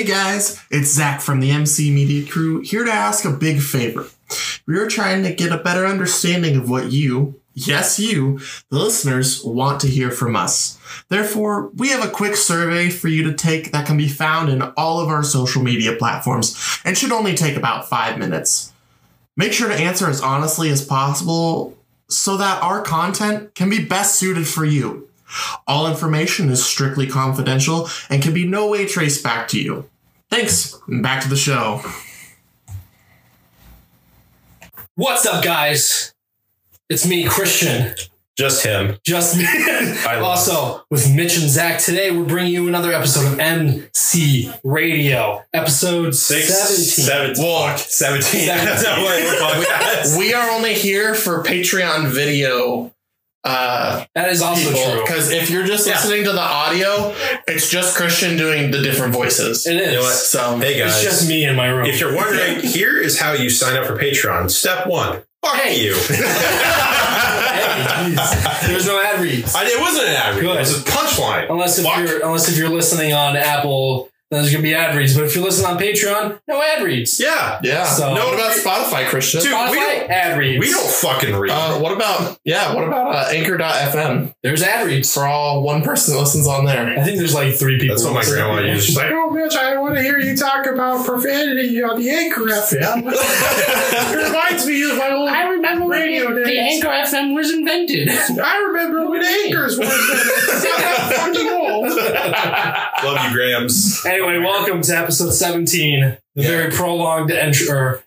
Hey guys, it's Zach from the MC Media Crew here to ask a big favor. We are trying to get a better understanding of what you, yes, you, the listeners, want to hear from us. Therefore, we have a quick survey for you to take that can be found in all of our social media platforms and should only take about five minutes. Make sure to answer as honestly as possible so that our content can be best suited for you. All information is strictly confidential and can be no way traced back to you. Thanks. Back to the show. What's up, guys? It's me, Christian. Just him. Just me. love also, with Mitch and Zach, today we're bringing you another episode of MC Radio, episode Six, 17. 17. Whoa. 17. Seventeen. That's not what we're podcast. We are only here for Patreon video uh That is also people true. because if you're just Yeah. listening to the audio, it's just Christian doing the different voices. It is. You know what? So Hey guys, It's just me in my room. if you're wondering, here is how you sign up for Patreon. Step one. Fuck Hey. you. Hey. There's no ad reads. I, it wasn't an ad read. Good. It was a punchline. Unless if Fuck. you're unless if you're listening on Apple, then there's gonna be ad reads. But if you're listening on Patreon, no ad reads. Yeah. yeah. So- no, what about Spotify, Christian? Dude, we Spotify, don't- ad reads. We don't fucking read. Uh, what about yeah? What about uh, Anchor.fm There's ad reads. for all one person that listens on there? I think there's like three people. That's what my grandma used. She's like, oh, bitch, I want to hear you talk about profanity on the Anchor FM. it reminds me of my old I remember when the days. Anchor FM was invented. I remember when Anchors were fucking old. Love you, Grams. Anyway, welcome to episode 17, the Yeah. very prolonged entr- or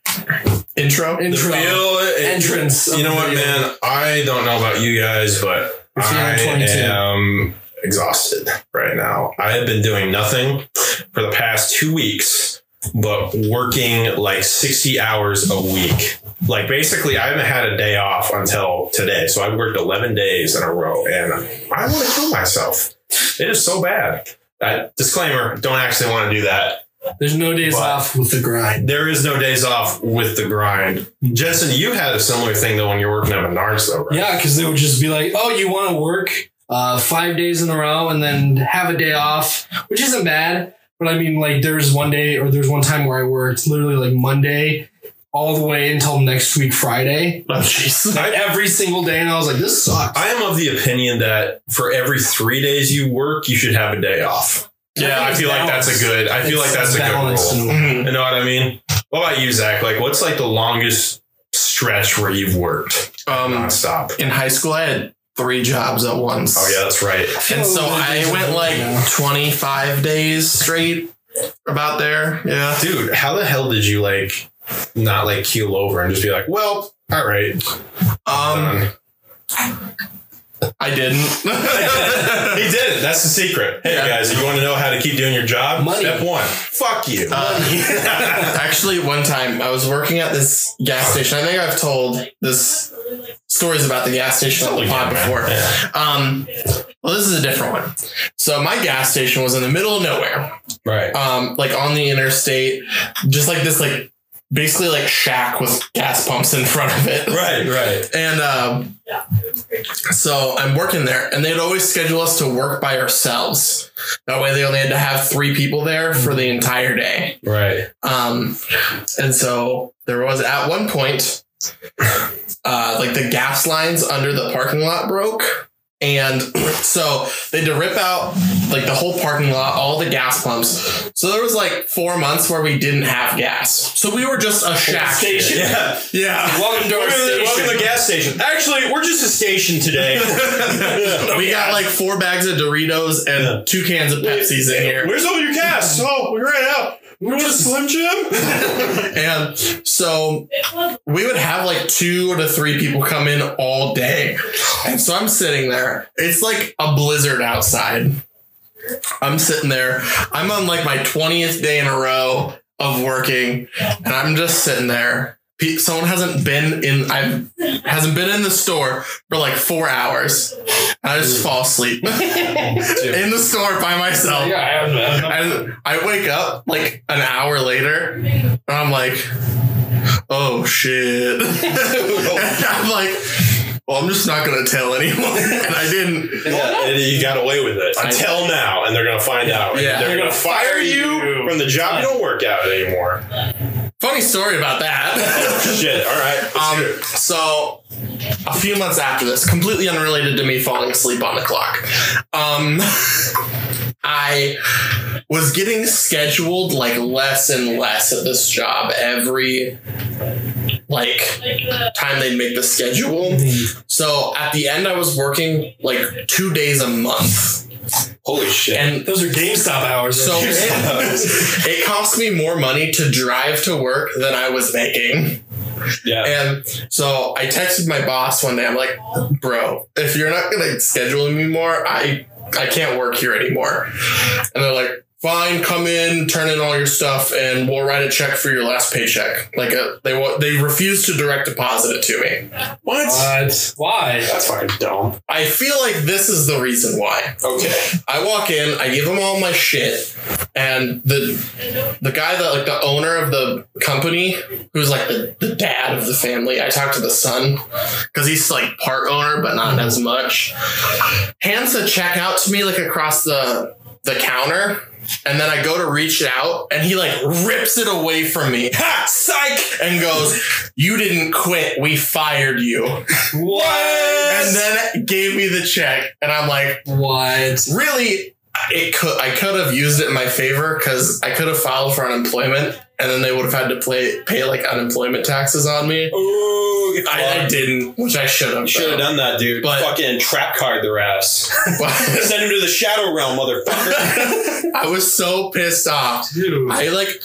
Intro. The intro feel- it- entrance. of You know what, video. man? I don't know about you guys, but I am exhausted right now. I have been doing nothing for the past two weeks, but working like 60 hours a week. Like basically, I haven't had a day off until today. So I worked 11 days in a row and I want to kill myself. It is so bad. Uh, disclaimer, don't actually want to do that. There's no days But- off with the grind. There is no days off with the grind. Jensen, you had a similar thing though when you're working at Menards though, right? Yeah, because they would just be like, oh, you want to work uh, five days in a row and then have a day off, which isn't bad. But I mean, like, there's one day or there's one time where I worked literally like Monday all the way until next week, Friday. Oh jeez. Like, every single day. And I was like, this sucks. I am of the opinion that for every three days you work, you should have a day off. Yeah, I it's feel like that's a good. I feel like that's a good rule. Mm-hmm. You know what I mean? What about you, Zach? Like, what's like the longest stretch where you've worked Um, nonstop? in high school, I had three jobs at once. Oh yeah, that's right. And so I went like work now. 25 days straight about there. Yeah. Dude, how the hell did you like not like keel over and just be like, well, all right, Um. I didn't. he did it. That's the secret. Hey Yeah. guys, if you want to know how to keep doing your job, Money. step one, fuck you. Uh, actually, one time I was working at this gas station. I think I've told this stories about the gas station on the pod before. Yeah. Um, well, this is a different one. So my gas station was in the middle of nowhere, Right. um, like on the interstate, just like this, like basically like shack with gas pumps in front of it. Right. Right. And um, so I'm working there, and they'd always schedule us to work by ourselves. That way, they only had to have three people there for the entire day. Right. Um, and so there was at one point, uh, like the gas lines under the parking lot broke. And so they had to rip out like the whole parking lot, all the gas pumps. So there was like four months where we didn't have gas. So we were just a shack Station. Yeah. Yeah. Welcome to our Welcome to, the, welcome to the gas station. Actually, we're just a station today. we got like four bags of Doritos and Yeah. two cans of Pepsi's in here. Where's all your gas? Oh, we ran out. We want a Slim Jim? And so we would have like two to three people come in all day. And so I'm sitting there. It's like a blizzard outside. I'm sitting there. I'm on like my 20th day in a row of working, and I'm just sitting there. Someone hasn't been in. I hasn't been in the store for like four hours. I just fall asleep in the store by myself. Yeah, I. And I wake up like an hour later, and I'm like, oh shit. And I'm like, Well, I'm just not gonna tell anyone. and I didn't. Yeah, and you got away with it until now, and they're gonna find out. Yeah. they're, They're gonna gonna fire fire you you. from the job you don't work out anymore. Funny story about that. Shit. All right. Um, so a few months after this, completely unrelated to me falling asleep on the clock, um, I was getting scheduled like less and less at this job every like time they'd make the schedule. Mm-hmm. So at the end, I was working like two days a month, Holy shit. and Those are GameStop hours. so it, it cost me more money to drive to work than I was making. yeah. And so I texted my boss one day. I'm like, bro, if you're not gonna schedule me more, I I can't work here anymore. And they're like, fine, come in, turn in all your stuff, and we'll write a check for your last paycheck. Like a, they wa- they refused to direct deposit it to me. what? What? Why? That's fucking dumb. I feel like this is the reason why. Okay. I walk in, I give them all my shit, and the the guy that like the owner of the company, who's like the, the dad of the family, I talked to the son because he's like part owner but not as much. Hands the check out to me like across the the counter. And then I go to reach it out, and he like rips it away from me. Ha! Psych! And goes, "You didn't quit. We fired you." What? And then gave me the check, and I'm like, what? really it could I could have used it in my favor because I could have filed for unemployment and then they would have had to play pay like unemployment taxes on me. Ooh, I, I didn't, which I should have. Should have done that, dude. But- Fucking trap card their ass. But Send him to the shadow realm, motherfucker. I was so pissed off. Dude. I like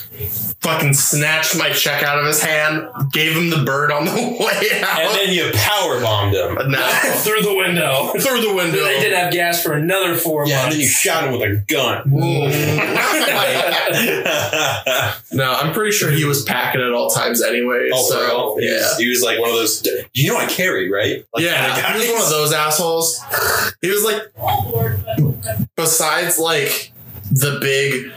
fucking snatched my check out of his hand, gave him the bird on the way out. and then you power bombed him. No, Through the window. through the window. They did have gas for another four Yeah, and then you shot him with a gun. no, I'm pretty sure he was packing at all times anyway. Oh, so for? He yeah. was- He was like one of those. You know I carry, right? Like, yeah, kinda he was one of those assholes. He was like, besides like the big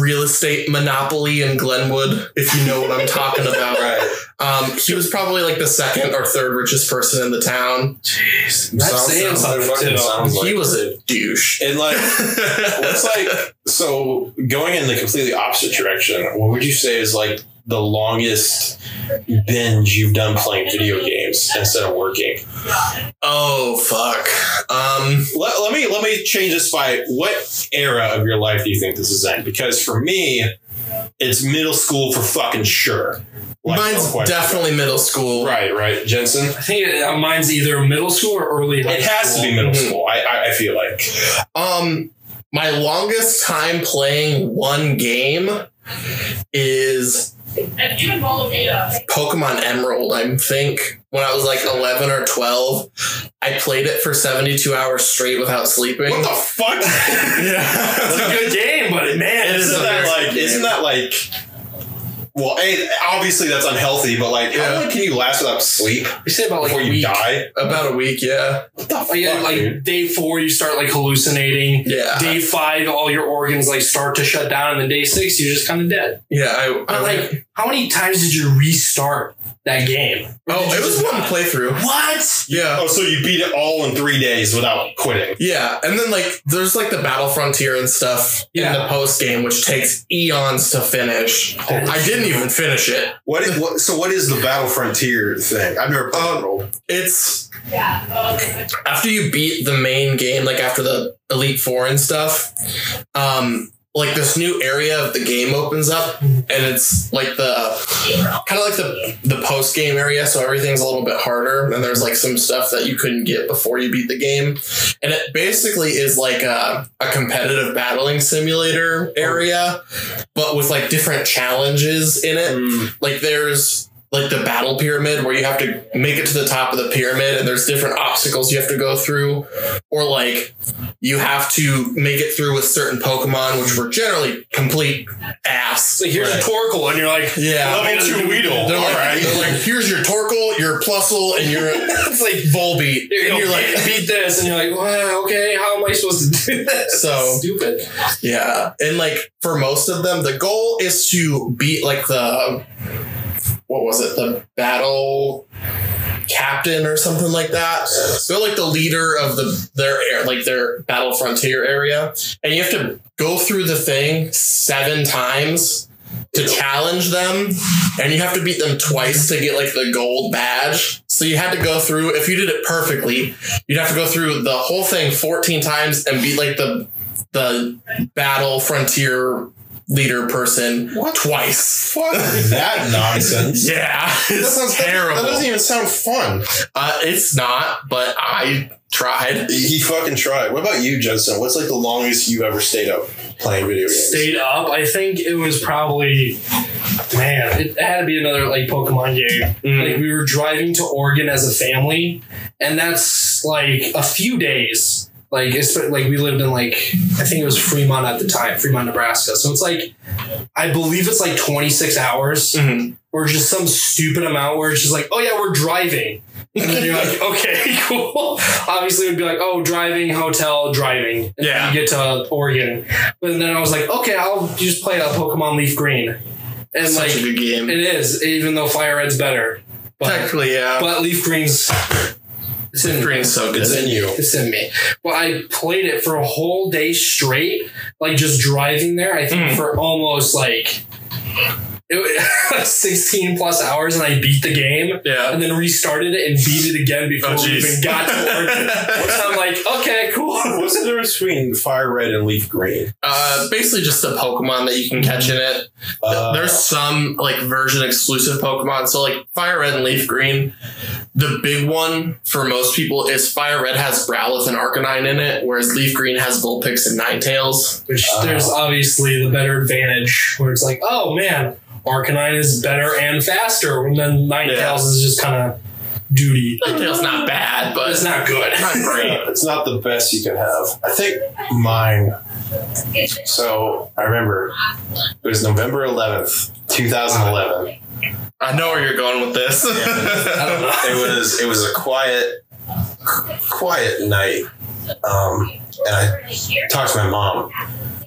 real estate monopoly in Glenwood, if you know what I'm talking about. Right. Um, he was probably like the second or third richest person in the town. That's Sounds- saying sounds something sounds like he was a douche. And like, what's like, so going in the completely opposite direction, what would you say is like the longest binge you've done playing video games instead of working? oh fuck. Um, Let, let me let me change this by what era of your life do you think this is in? Because for me, it's middle school for fucking sure. Like, mine's question. definitely middle school. right, right, Jensen. I think it, uh, mine's either middle school or early high It has to be middle Mhm. school. I, I I feel like Um, my longest time playing one game is And you can follow me. Uh, Pokemon Emerald, I think. When I was like 11 or 12, I played it for 72 hours straight without sleeping. what the fuck? yeah. It's a good game, but man, It it's is isn't that like good isn't that like well a, obviously that's unhealthy but like Yeah. how long can you last without sleep you say about like before you week. die About a week, yeah. what the oh, fuck Like, yeah, like dude? day four, you start like hallucinating. Yeah. Day five, all your organs like start to shut down, and then day six, you're just kind of dead. Yeah, I, I like, how many times did you restart that game? Oh, it was one playthrough. What? Yeah. oh so you beat it all in three days without quitting Yeah, and then like there's like the Battle Frontier and stuff in the post game, which takes eons to finish. I didn't even finish it. what, is, what so what is the battle frontier thing i've never played Um, Emerald. It's yeah. After you beat the main game, like after the Elite Four and stuff, um, like this new area of the game opens up, mm-hmm. and it's like the kind of like the the post game area, so everything's a little bit harder, and there's like some stuff that you couldn't get before you beat the game, and it basically is like a, a competitive battling simulator oh. area, but with like different challenges in it. Mm. Like there's like the battle pyramid where you have to make it to the top of the pyramid and there's different obstacles you have to go through or like you have to make it through with certain pokemon which were generally complete ass So here's Right. a Torkoal, and you're like, yeah Level two Weedle. they're like, Alright. they're like here's your torkoal your plusle and your it's like, volbeat here you and you're like beat this, and you're like, well, okay, how am I supposed to do this? So- stupid. Yeah. And like for most of them, the goal is to beat like the what was it? The battle captain or something like that. So they're like the leader of the their air, like their battle frontier area, and you have to go through the thing seven times to challenge them, and you have to beat them twice to get like the gold badge. So you had to go through. If you did it perfectly, you'd have to go through the whole thing fourteen times and beat like the the battle frontier leader person what? twice. Fuck that nonsense. Yeah, That sounds terrible. That doesn't even sound fun. Uh, it's not, but I tried. He fucking tried. What about you, Jensen? What's like the longest you've ever stayed up playing video games? Stayed up. I think it was probably man. It had to be another like Pokemon game. Mm. Like we were driving to Oregon as a family, and that's like a few days. Like it's like we lived in like I think it was Fremont at the time, Fremont, Nebraska. So it's like I believe it's like 26 hours Mhm. or just some stupid amount where it's just like, oh yeah, we're driving. And then you're like, okay, cool. Obviously, it would be like, oh, driving, hotel, driving. And Yeah. you get to Oregon. But then I was like, okay, I'll just play a Pokemon Leaf Green. And Such like, a good game. it is, even though Fire Red's better. But, Technically, yeah. but Leaf Green's. It's in, Green's so good. It's in you. it's in me. Well, I played it for a whole day straight, like just driving there. I think Mm. for almost like it was 16 plus hours, and I beat the game Yeah. and then restarted it and beat it again before Oh, we even got to Oregon. so I'm like, okay, cool. What's the difference between Fire Red and Leaf Green? Uh, basically, just a Pokemon that you can catch in it. Uh, There's some like version exclusive Pokemon. So like Fire Red and Leaf Green. The big one for most people is Fire Red has Growlithe and Arcanine in it, whereas Leaf Green has Vulpix and Ninetales. Which Uh, there's obviously the better advantage where it's like, oh man, Arcanine is better and faster, and then Ninetales Yeah. is just kind of duty. Ninetales not bad, but It's not good. not great. it's not the best you can have. I think mine. So I remember it was November 11th, 2011. I know where you're going with this. I don't know. it was it was a quiet quiet night um and i talked to my mom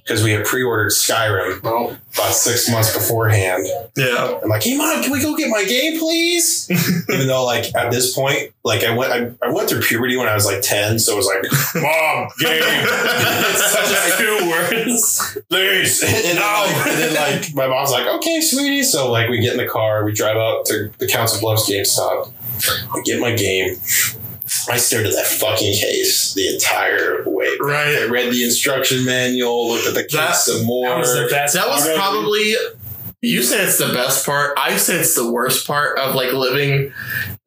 because we had pre-ordered skyrim Well, about six months beforehand. Yeah. i'm like hey mom can we go get my game please? Even though like at this point like i went I, I went through puberty when i was like 10 so it was like mom game. It's such a two words. please. And, then, like, and then like my mom's like okay sweetie. So like we get in the car we drive out to the council bluffs GameStop. I get my game I stared at that fucking case the entire way I Right. I read the instruction manual looked at the case That- some more That was the best. That was probably. You said it's the best part. I said it's the worst part of like living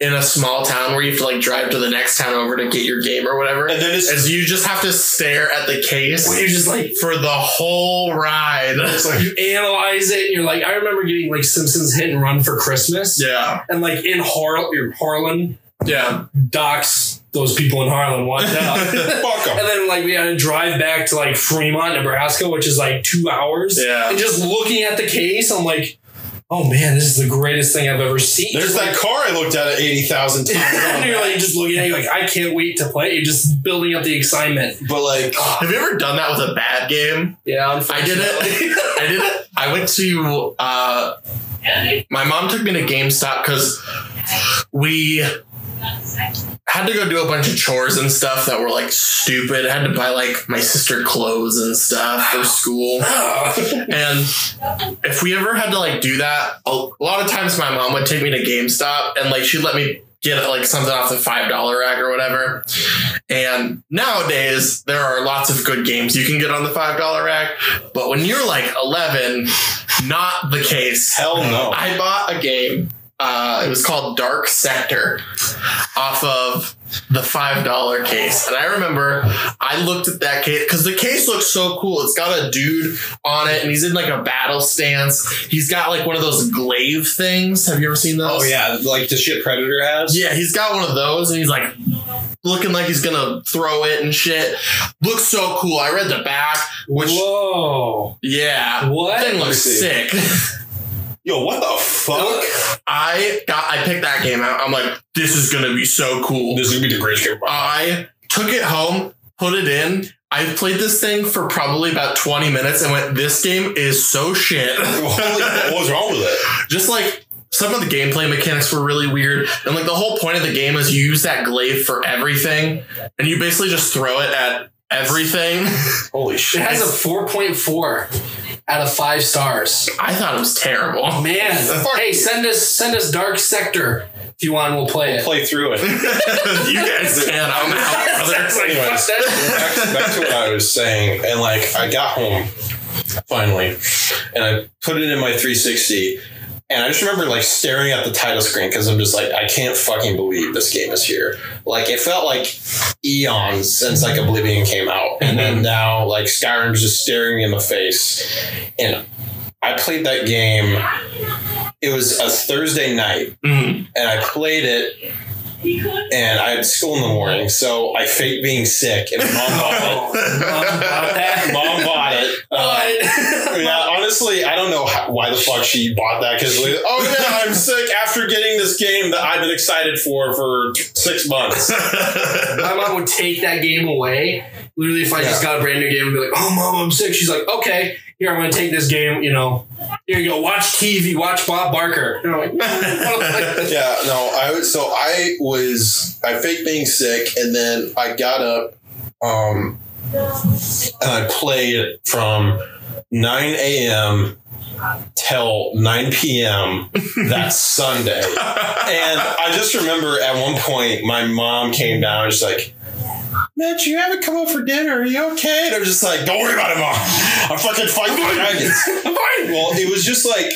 in a small town where you have to like drive to the next town over to get your game or whatever. and then it's Is you just have to stare at the case Where you're just like, for the whole ride. it's like you analyze it, and you're like, I remember getting like Simpsons Hit and Run for Christmas, yeah, and like in Har- Harlan, yeah. docs those people in Harlan, watch out. fuck 'em. And then like we had to drive back to like Fremont, Nebraska, which is like two hours. Yeah. And just looking at the case, I'm like, oh man, this is the greatest thing I've ever seen. There's Just, that car I looked at at 80,000 and you're like just looking at it, like I can't wait to play. You're just building up the excitement. but like, Have you ever done that with a bad game? Yeah, I did it. I did it. I went to. uh My mom took me to GameStop because we had to go do a bunch of chores and stuff that were like stupid. I had to buy like my sister clothes and stuff for school. And if we ever had to like do that, a lot of times my mom would take me to GameStop and like she'd let me get like something off the five dollar rack or whatever. And nowadays there are lots of good games you can get on the five dollar rack, but when you're like eleven, not the case. hell no. I bought a game. Uh, it was called Dark Sector off of the five dollar case, and I remember I looked at that case because the case looks so cool. It's got a dude on it, and he's in like a battle stance. He's got like one of those glaive things. Have you ever seen those? Oh yeah, like the shit Predator has. Yeah, he's got one of those, and he's like looking like he's gonna throw it and shit. Looks so cool. I read the back, which Whoa. yeah, What? thing looks sick. Yo, what the fuck? I got I picked that game out. I'm like, this is gonna be so cool. This is gonna be the greatest game. ever. I took it home, put it in. I played this thing for probably about 20 minutes and went, this game is so shit. Holy, what was wrong with it? Just like some of the gameplay mechanics were really weird. And like the whole point of the game is you use that glaive for everything, and you basically just throw it at everything. Holy shit. It has a 4.4 out of five stars. I thought it was terrible. Man, hey, send us send us Dark Sector if you want. We'll play it. Play through it. you guys can. I'm out, brother. It's like, Anyways. fuck that. back, back to what I was saying, and like I got home finally, and I put it in my 360, and I just remember like staring at the title screen because I'm just like I can't fucking believe this game is here. Like it felt like eons since like Oblivion came out, and then now like Skyrim's just staring me in the face, and I played that game. It was a Thursday night, Mm. and I played it, and I had school in the morning, so I faked being sick, and mom bought mom bought it. that. Mom bought it. Uh, yeah, honestly, I don't know how, why the fuck she bought that because oh yeah, I'm sick after getting this game that I've been excited for for six months. My mom would take that game away. Literally, if I just got a brand new game and be like, "Oh, mom, I'm sick," she's like, "Okay, here, I'm going to take this game. You know, here you go. Watch TV. Watch Bob Barker." And I'm like, yeah, no, I was so I was I faked being sick and then I got up um and I played from 9 a.m. till 9 p.m. that Sunday. And I just remember at one point my mom came down and she's like, Mitch, you haven't come up for dinner. Are you okay? And I'm just like, don't worry about it, mom. I'm fucking fighting dragons. I'm fine. Well, it was just like,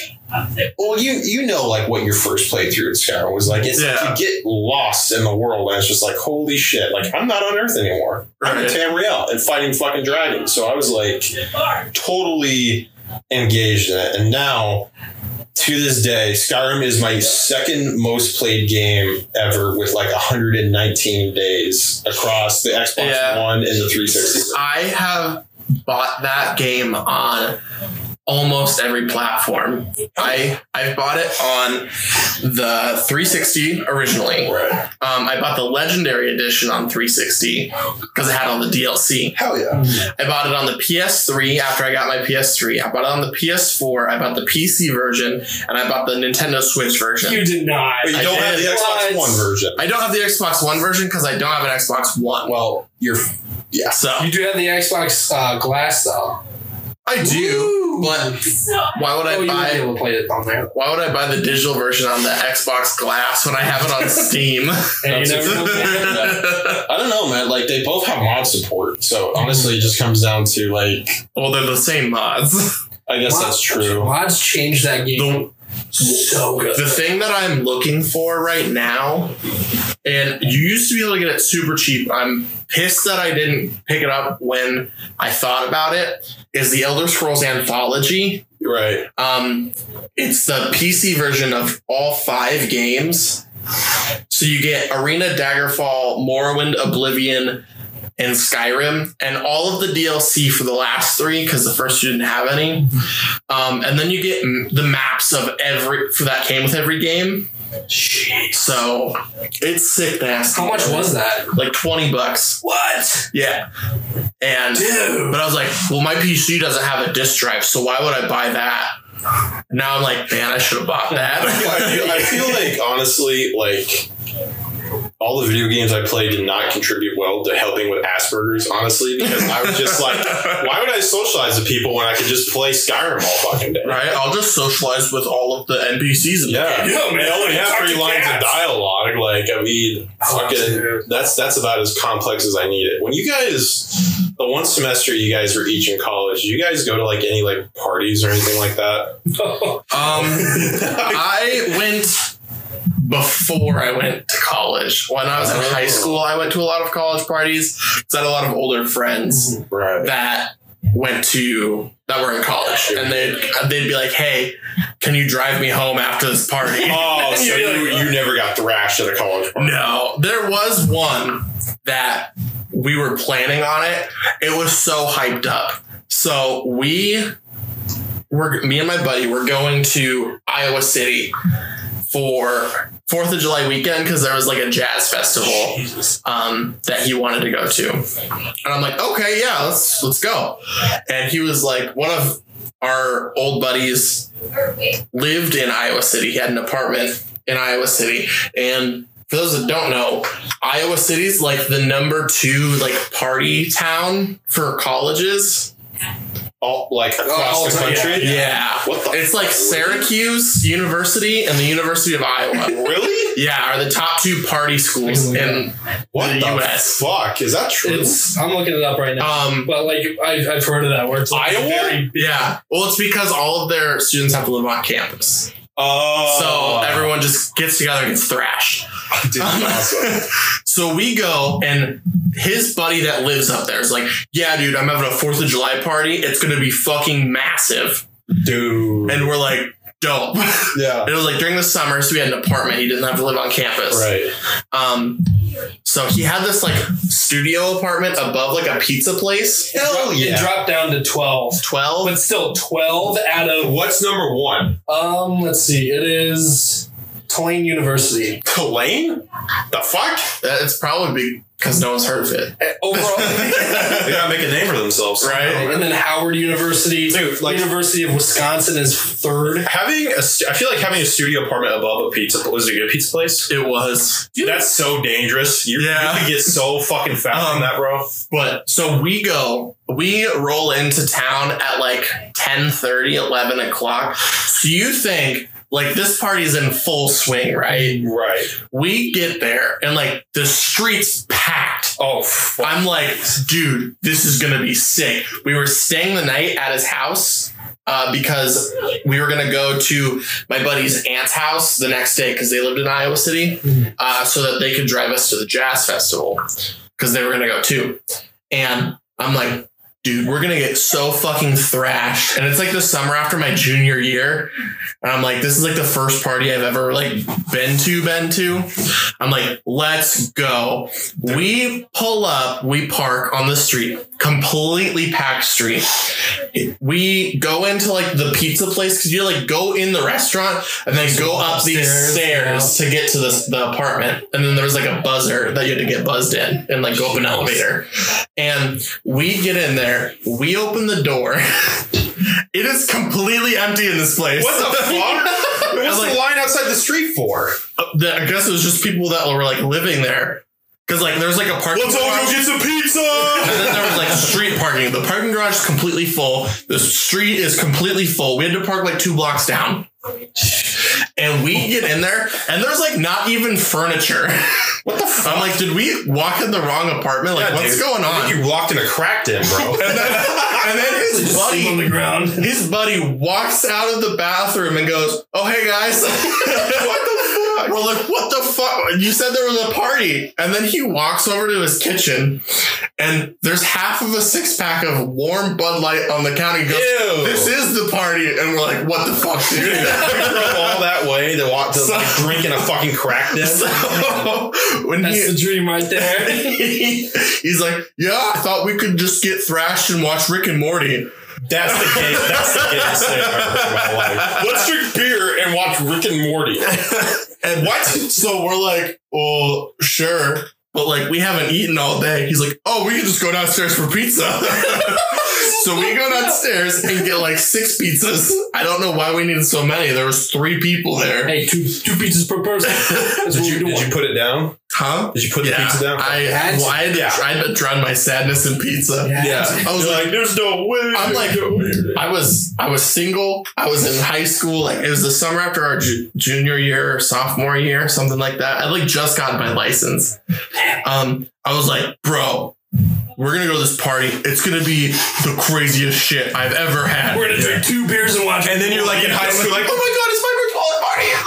well, you you know like what your first playthrough in Skyrim was like. It's Yeah. like you get lost in the world and it's just like, holy shit, like I'm not on Earth anymore. I'm in Tamriel and fighting fucking dragons. So I was like totally engaged in it. And now to this day, Skyrim is my second most played game ever with like 119 days across the Xbox Yeah. One and the 360. I have bought that game on almost every platform. I I bought it on the 360 originally. Right. Um, I bought the Legendary Edition on 360 because it had all the DLC. Hell yeah. I bought it on the PS3 after I got my PS3. I bought it on the PS4. I bought the PC version, and I bought the Nintendo Switch version. you did not. But you I don't have the. Xbox What? One version. I don't have the Xbox One version because I don't have an Xbox One. Well, you're yeah. So You do have the Xbox uh, Glass though. I do, but why would I Oh, you might be buy? able to play it on there. Why would I buy the digital version on the Xbox Glass when I have it on Steam? And you never know. I don't know, man. Like they both have mod support, so honestly, it just comes down to like well, they're the same mods. I guess that's true. Mods change that game The, so good. the thing that I'm looking for right now, and you used to be able to get it super cheap. I'm pissed that I didn't pick it up when I thought about it. Is the Elder Scrolls Anthology? Right. Um, it's the PC version of all five games. So you get Arena, Daggerfall, Morrowind, Oblivion, and Skyrim, and all of the DLC for the last three because the first two didn't have any. Um, and then you get m- the maps of every for that came with every game. So it's sick ass. How much was that? Like twenty bucks. What? Yeah. And Dude. but I was like, well, my PC doesn't have a disk drive, so why would I buy that? Now I'm like, man, I should have bought that. I feel, I feel like honestly, like all the video games I played did not contribute well to helping with Asperger's. Honestly, because I was just like, why would I socialize with people when I could just play Skyrim all fucking day? right? I'll just socialize with all of the NPCs in the Yeah, game. Yeah, man, They only have three to lines of dialogue. Like, I mean, fucking, dude. that's that's about as complex as I need it. When you guys, the one semester you guys were each in college, did you guys go to like any like parties or anything like that? Um, I went before I went to college. When I was in high oh. school, I went to a lot of college parties because I had a lot of older friends mm-hmm. Right. that went to that were in college, and they'd they'd be like, "Hey, can you drive me home after this party?" Oh, so you, like, you never got thrashed at a college party? No, there was one that we were planning on it. It was so hyped up. So we were, me and my buddy were going to Iowa City for Fourth of July weekend because there was like a jazz festival um, that he wanted to go to, and I'm like, okay, yeah, let's let's go. And he was like, one of our old buddies lived in Iowa City. He had an apartment in Iowa City. And for those that don't know, Iowa City's like the number two like party town for colleges. All like across all the time, country. Yeah. What the It's like Syracuse University and the University of Iowa. Really? Yeah, are the top two party schools in What the the, US. fuck? Is that true? It's I'm looking it up right now. um But like I, I've heard of that where it's like Iowa? very yeah. Well, it's because all of their students have to live on campus. Oh, So everyone just gets together and gets thrashed. Dude, awesome. So we go, and his buddy that lives up there is like, Yeah, dude, I'm having a 4th of July party. It's going to be fucking massive. dude. And we're like, Dope. yeah. it was like during the summer, so we had an apartment. He doesn't have to live on campus. Right. Um, so he had this like studio apartment above like a pizza place. Hell it dropped down to twelve. 12. But still twelve out of What's number one? um let's see, it is Tulane University. Tulane? The fuck? It's probably because no one's heard of it. Eh, Overall they gotta make a name for themselves, Right. and then Howard University, Dude, like- University of Wisconsin is third. Having a, st- I feel like having a studio apartment above a pizza. Was it a good pizza place? It was. Dude, that's so dangerous. You, Yeah. you could get so fucking fat Um, from that, bro. But so we go, we roll into town at like 10 30, 11 o'clock. So you think like this party's in full swing, right? Right. We get there and like the streets packed. Oh, fuck. I'm like, dude, this is gonna be sick. We were staying the night at his house uh, because we were gonna go to my buddy's aunt's house the next day because they lived in Iowa City, uh, so that they could drive us to the jazz festival because they were gonna go too. And I'm like, dude, we're gonna get so fucking thrashed. And it's like the summer after my junior year. And I'm like, this is like the first party I've ever like been to, been to. I'm like, let's go. We pull up, we park on the street, completely packed street. We go into like the pizza place because you like go in the restaurant and then go up these Upstairs, stairs to get to the, the apartment. And then there was like a buzzer that you had to get buzzed in and like go up an elevator. And we get in there, we open the door. it is completely empty in this place. What the fuck? What's like- the line outside the street for? Uh, the- I guess it was just people that were like living there. Cause like there's like a parking garage. Let's all go get some pizza. And then there was like street parking. The parking garage is completely full. The street is completely full. We had to park like two blocks down. And we get in there, and there's like not even furniture. What the fuck? I'm like, did we walk in the wrong apartment? Like, Yeah, what's dude. going I on? think you walked in a crack den, bro. and then, and then his Just sleep on buddy, the ground. his buddy walks out of the bathroom and goes, "Oh hey guys, what the fuck?" We're like, "What the fuck?" You said there was a party, and then he walks over to his kitchen, and there's half of a six pack of warm Bud Light on the counter. He goes, Ew. "This is the party," and we're like, "What the fuck, dude?" You drove all that way to walk to So- like, drink in a fucking crack den. so when That's he, the dream right there. he's like, "Yeah, I thought we could just get thrashed and watch Rick and Morty." That's the gay. That's the gayest thing I've ever heard in my life. Let's drink beer and watch Rick and Morty. And what? So we're like, well, sure. But like, we haven't eaten all day. He's like, oh, we can just go downstairs for pizza. So we go downstairs and get like six pizzas. I don't know why we needed so many. There was three people there. hey, two two pizzas per person. That's Did what you, did you put it down? Huh? Did you put the pizza down? I, Had well, to. I had to, Yeah. I had to drown my sadness in pizza. Yeah. I was You're like, there's no way. I'm like, I was I was single. I was in high school. Like it was the summer after our ju- junior year or sophomore year, something like that. I like just got my license. Um, I was like, bro, we're gonna go to this party. It's gonna be the craziest shit I've ever had. We're gonna drink two beers and watch. and then you're like in high school, like, oh my god, it's my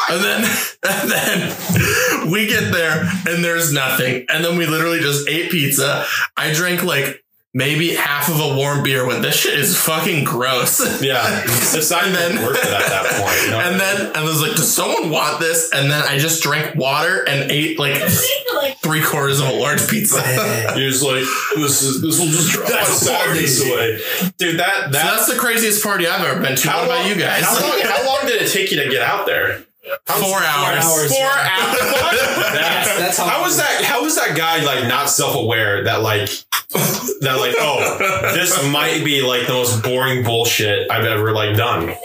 And then, and then we get there and there's nothing. And then we literally just ate pizza. I drank like maybe half of a warm beer when this shit is fucking gross. Yeah, it's not And even then- worth it at that point. You know? And then I was like, does someone want this? And then I just drank water and ate like like three quarters of a large pizza. You're just like, this is this will just drop my That's sadness away, dude. That that. that's the craziest party I've ever been to. What about you guys? How long, how long did it take you to get out there? How Four hours. hours. Four yeah. hours. That's, that's how. How was that? How was that guy like not self aware that like that like, oh, this might be like the most boring bullshit I've ever like done.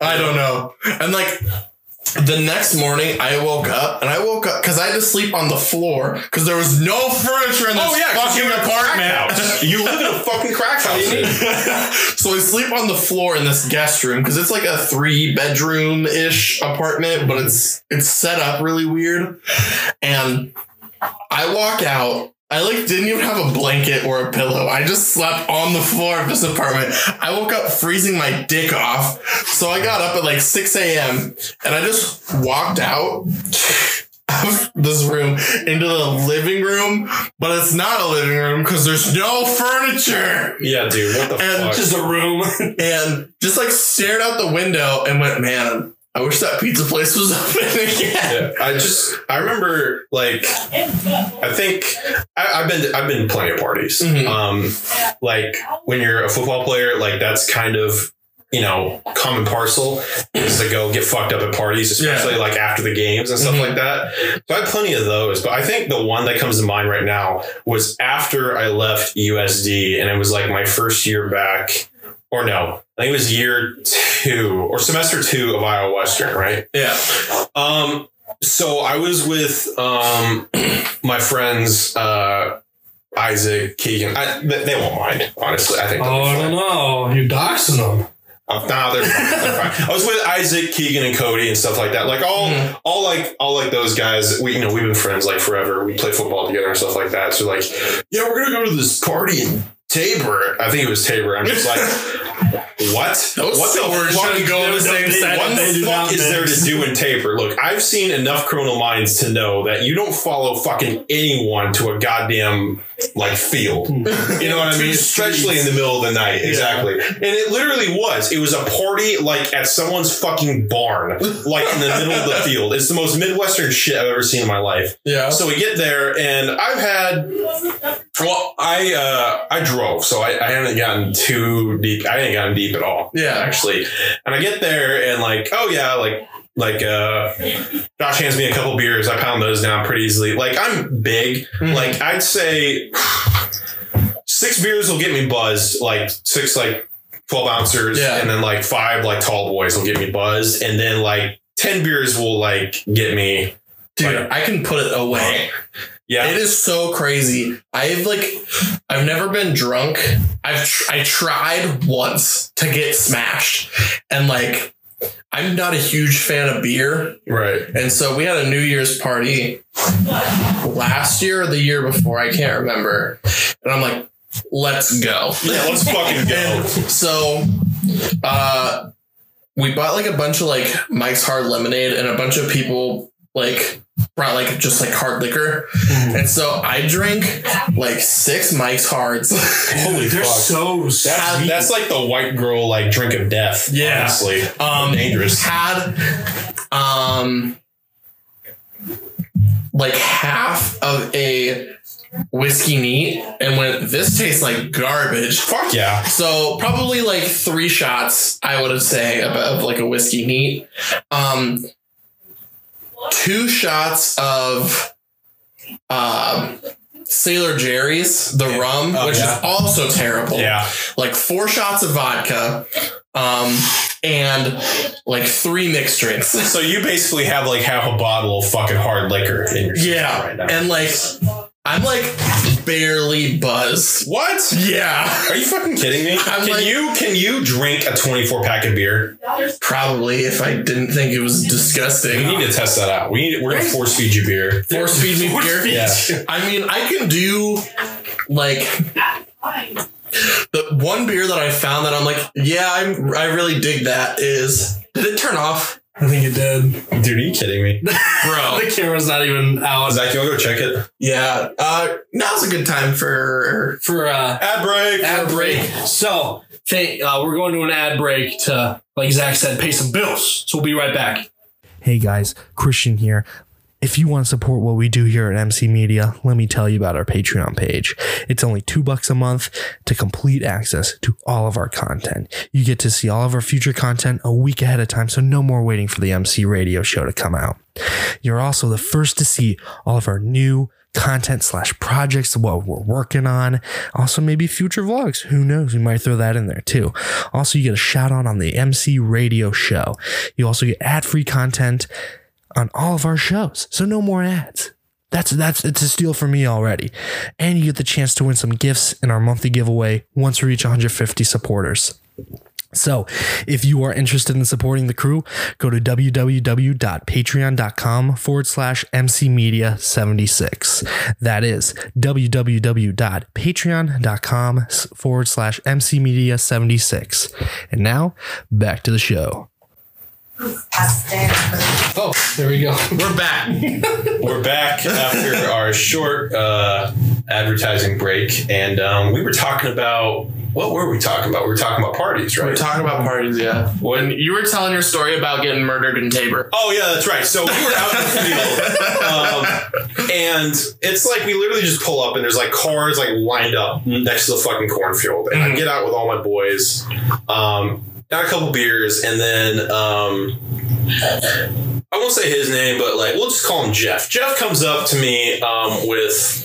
I don't know. And like the next morning, I woke up and I woke up because I had to sleep on the floor because there was no furniture in this Oh yeah, fucking you're in a crack apartment. You live in a fucking crack house. so I sleep on the floor in this guest room because it's like a three bedroom ish apartment, but it's it's set up really weird. And I walk out. I like didn't even have a blanket or a pillow. I just slept on the floor of this apartment. I woke up freezing my dick off. So I got up at like 6 a.m. and I just walked out of this room into the living room, but it's not a living room because there's no furniture Yeah, dude. What the And fuck? Just a room. and just like stared out the window and went, man, I wish that pizza place was open again. Yeah, I just I remember like I think I, I've been I've been to plenty of parties. Mhm. Um, like when you're a football player, like that's kind of you know common parcel is to go get fucked up at parties, especially like after the games and stuff Mhm. like that. So I had plenty of those, but I think the one that comes to mind right now was after I left USD, and it was like my first year back, or no, I think it was year two or semester two of Iowa Western, right? Yeah. Um, so I was with um my friends uh Isaac Keegan. I, they, they won't mind, honestly. I think. Oh, I don't know. You're doxing them. Uh, nah, they're fine. They're fine. I was with Isaac, Keegan, and Cody and stuff like that. Like all, Mhm. all like all like those guys. We you know we've been friends like forever. We play football together and stuff like that. So like, yeah, we're gonna go to this party in Tabor. I think it was Tabor. I'm just like, what? Those what two words shouldn't go in the same What sentence. They the fuck is there to do in Tabor? Look, I've seen enough criminal minds to know that you don't follow fucking anyone to a goddamn like field. You know what I mean? Especially in the middle of the night. Exactly. And it literally was. It was a party like at someone's fucking barn, like in the middle of the field. It's the most Midwestern shit I've ever seen in my life. Yeah. So we get there and I've had well, I uh I drove, so I, I haven't gotten too deep. I hadn't gotten deep at all. Yeah. Actually. And I get there and like, oh yeah, like like uh Josh hands me a couple beers. I pound those down pretty easily. Like I'm big. Mhm. Like I'd say six beers will get me buzzed. Like six like twelve ounces, Yeah. and then like five like tall boys will get me buzzed, and then like ten beers will like get me. Dude, Like- I can put it away. Yeah, It is so crazy. I've like, I've never been drunk. I've tr- I tried once to get smashed, and like, I'm not a huge fan of beer, right. and so we had a New Year's party last year or the year before. I can't remember, and I'm like, let's go. Yeah, let's fucking go. So, uh, we bought like a bunch of like Mike's Hard Lemonade, and a bunch of people like brought like just like hard liquor, and so I drank like six Mike's Hards. Holy They're fuck. so That's, sweet. that's like the white girl like drink of death. Yeah. honestly, um, dangerous. had um like half of a whiskey neat, and went. This tastes like garbage. Fuck yeah. So probably like three shots, I would say, of, of like a whiskey neat. Um, two shots of um, Sailor Jerry's, the rum, Oh, which yeah. is also terrible. Yeah, Like four shots of vodka, um, and like three mixed drinks. so you basically have like half a bottle of fucking hard liquor in your yeah, right now. and like I'm like barely buzzed. what? Yeah, Are you fucking kidding me? I'm can like- you can you drink a 24 pack of beer? probably if I didn't think it was disgusting. We need to test that out. We need, we're gonna force feed you beer. Force feed me Force beer. feed Yeah. I mean, I can do like the one beer that I found that I'm like, yeah, I'm, I really dig that is. Did it turn off, I think it did. Dude, are you kidding me? bro? The camera's not even out Zach, you wanna go check it? yeah. Uh, now's a good time for. for uh, Ad break. ad break. So, th- uh, we're going to an ad break to, like Zach said, pay some bills. So we'll be right back. Hey guys, Christian here. If you want to support what we do here at MC Media, let me tell you about our Patreon page. It's only two bucks a month to complete access to all of our content. You get to see all of our future content a week ahead of time, so no more waiting for the MC radio show to come out. You're also the first to see all of our new content slash projects, what we're working on. Also, maybe future vlogs. Who knows? We might throw that in there too. Also, you get a shout out on the MC radio show. You also get ad free content on all of our shows. So no more ads. That's that's it's a steal for me already. And you get the chance to win some gifts in our monthly giveaway once we reach 150 supporters. So, if you are interested in supporting the crew, go to www.patreon.com forward slash mcmedia76. That is www.patreon.com forward slash mcmedia76. And now, back to the show. Oh, there we go. We're back. We're back after our short uh, advertising break, and um, we were talking about what were we talking about? We were talking about parties, right? We're talking about parties, yeah. When you were telling your story about getting murdered in Tabor. Oh yeah, that's right. So we were out in the field, um, and it's like we literally just pull up, and there's like cars like lined up next to the fucking cornfield, and I get out with all my boys, um, got a couple beers, and then um, I won't say his name, but like we'll just call him Jeff. Jeff comes up to me um, with.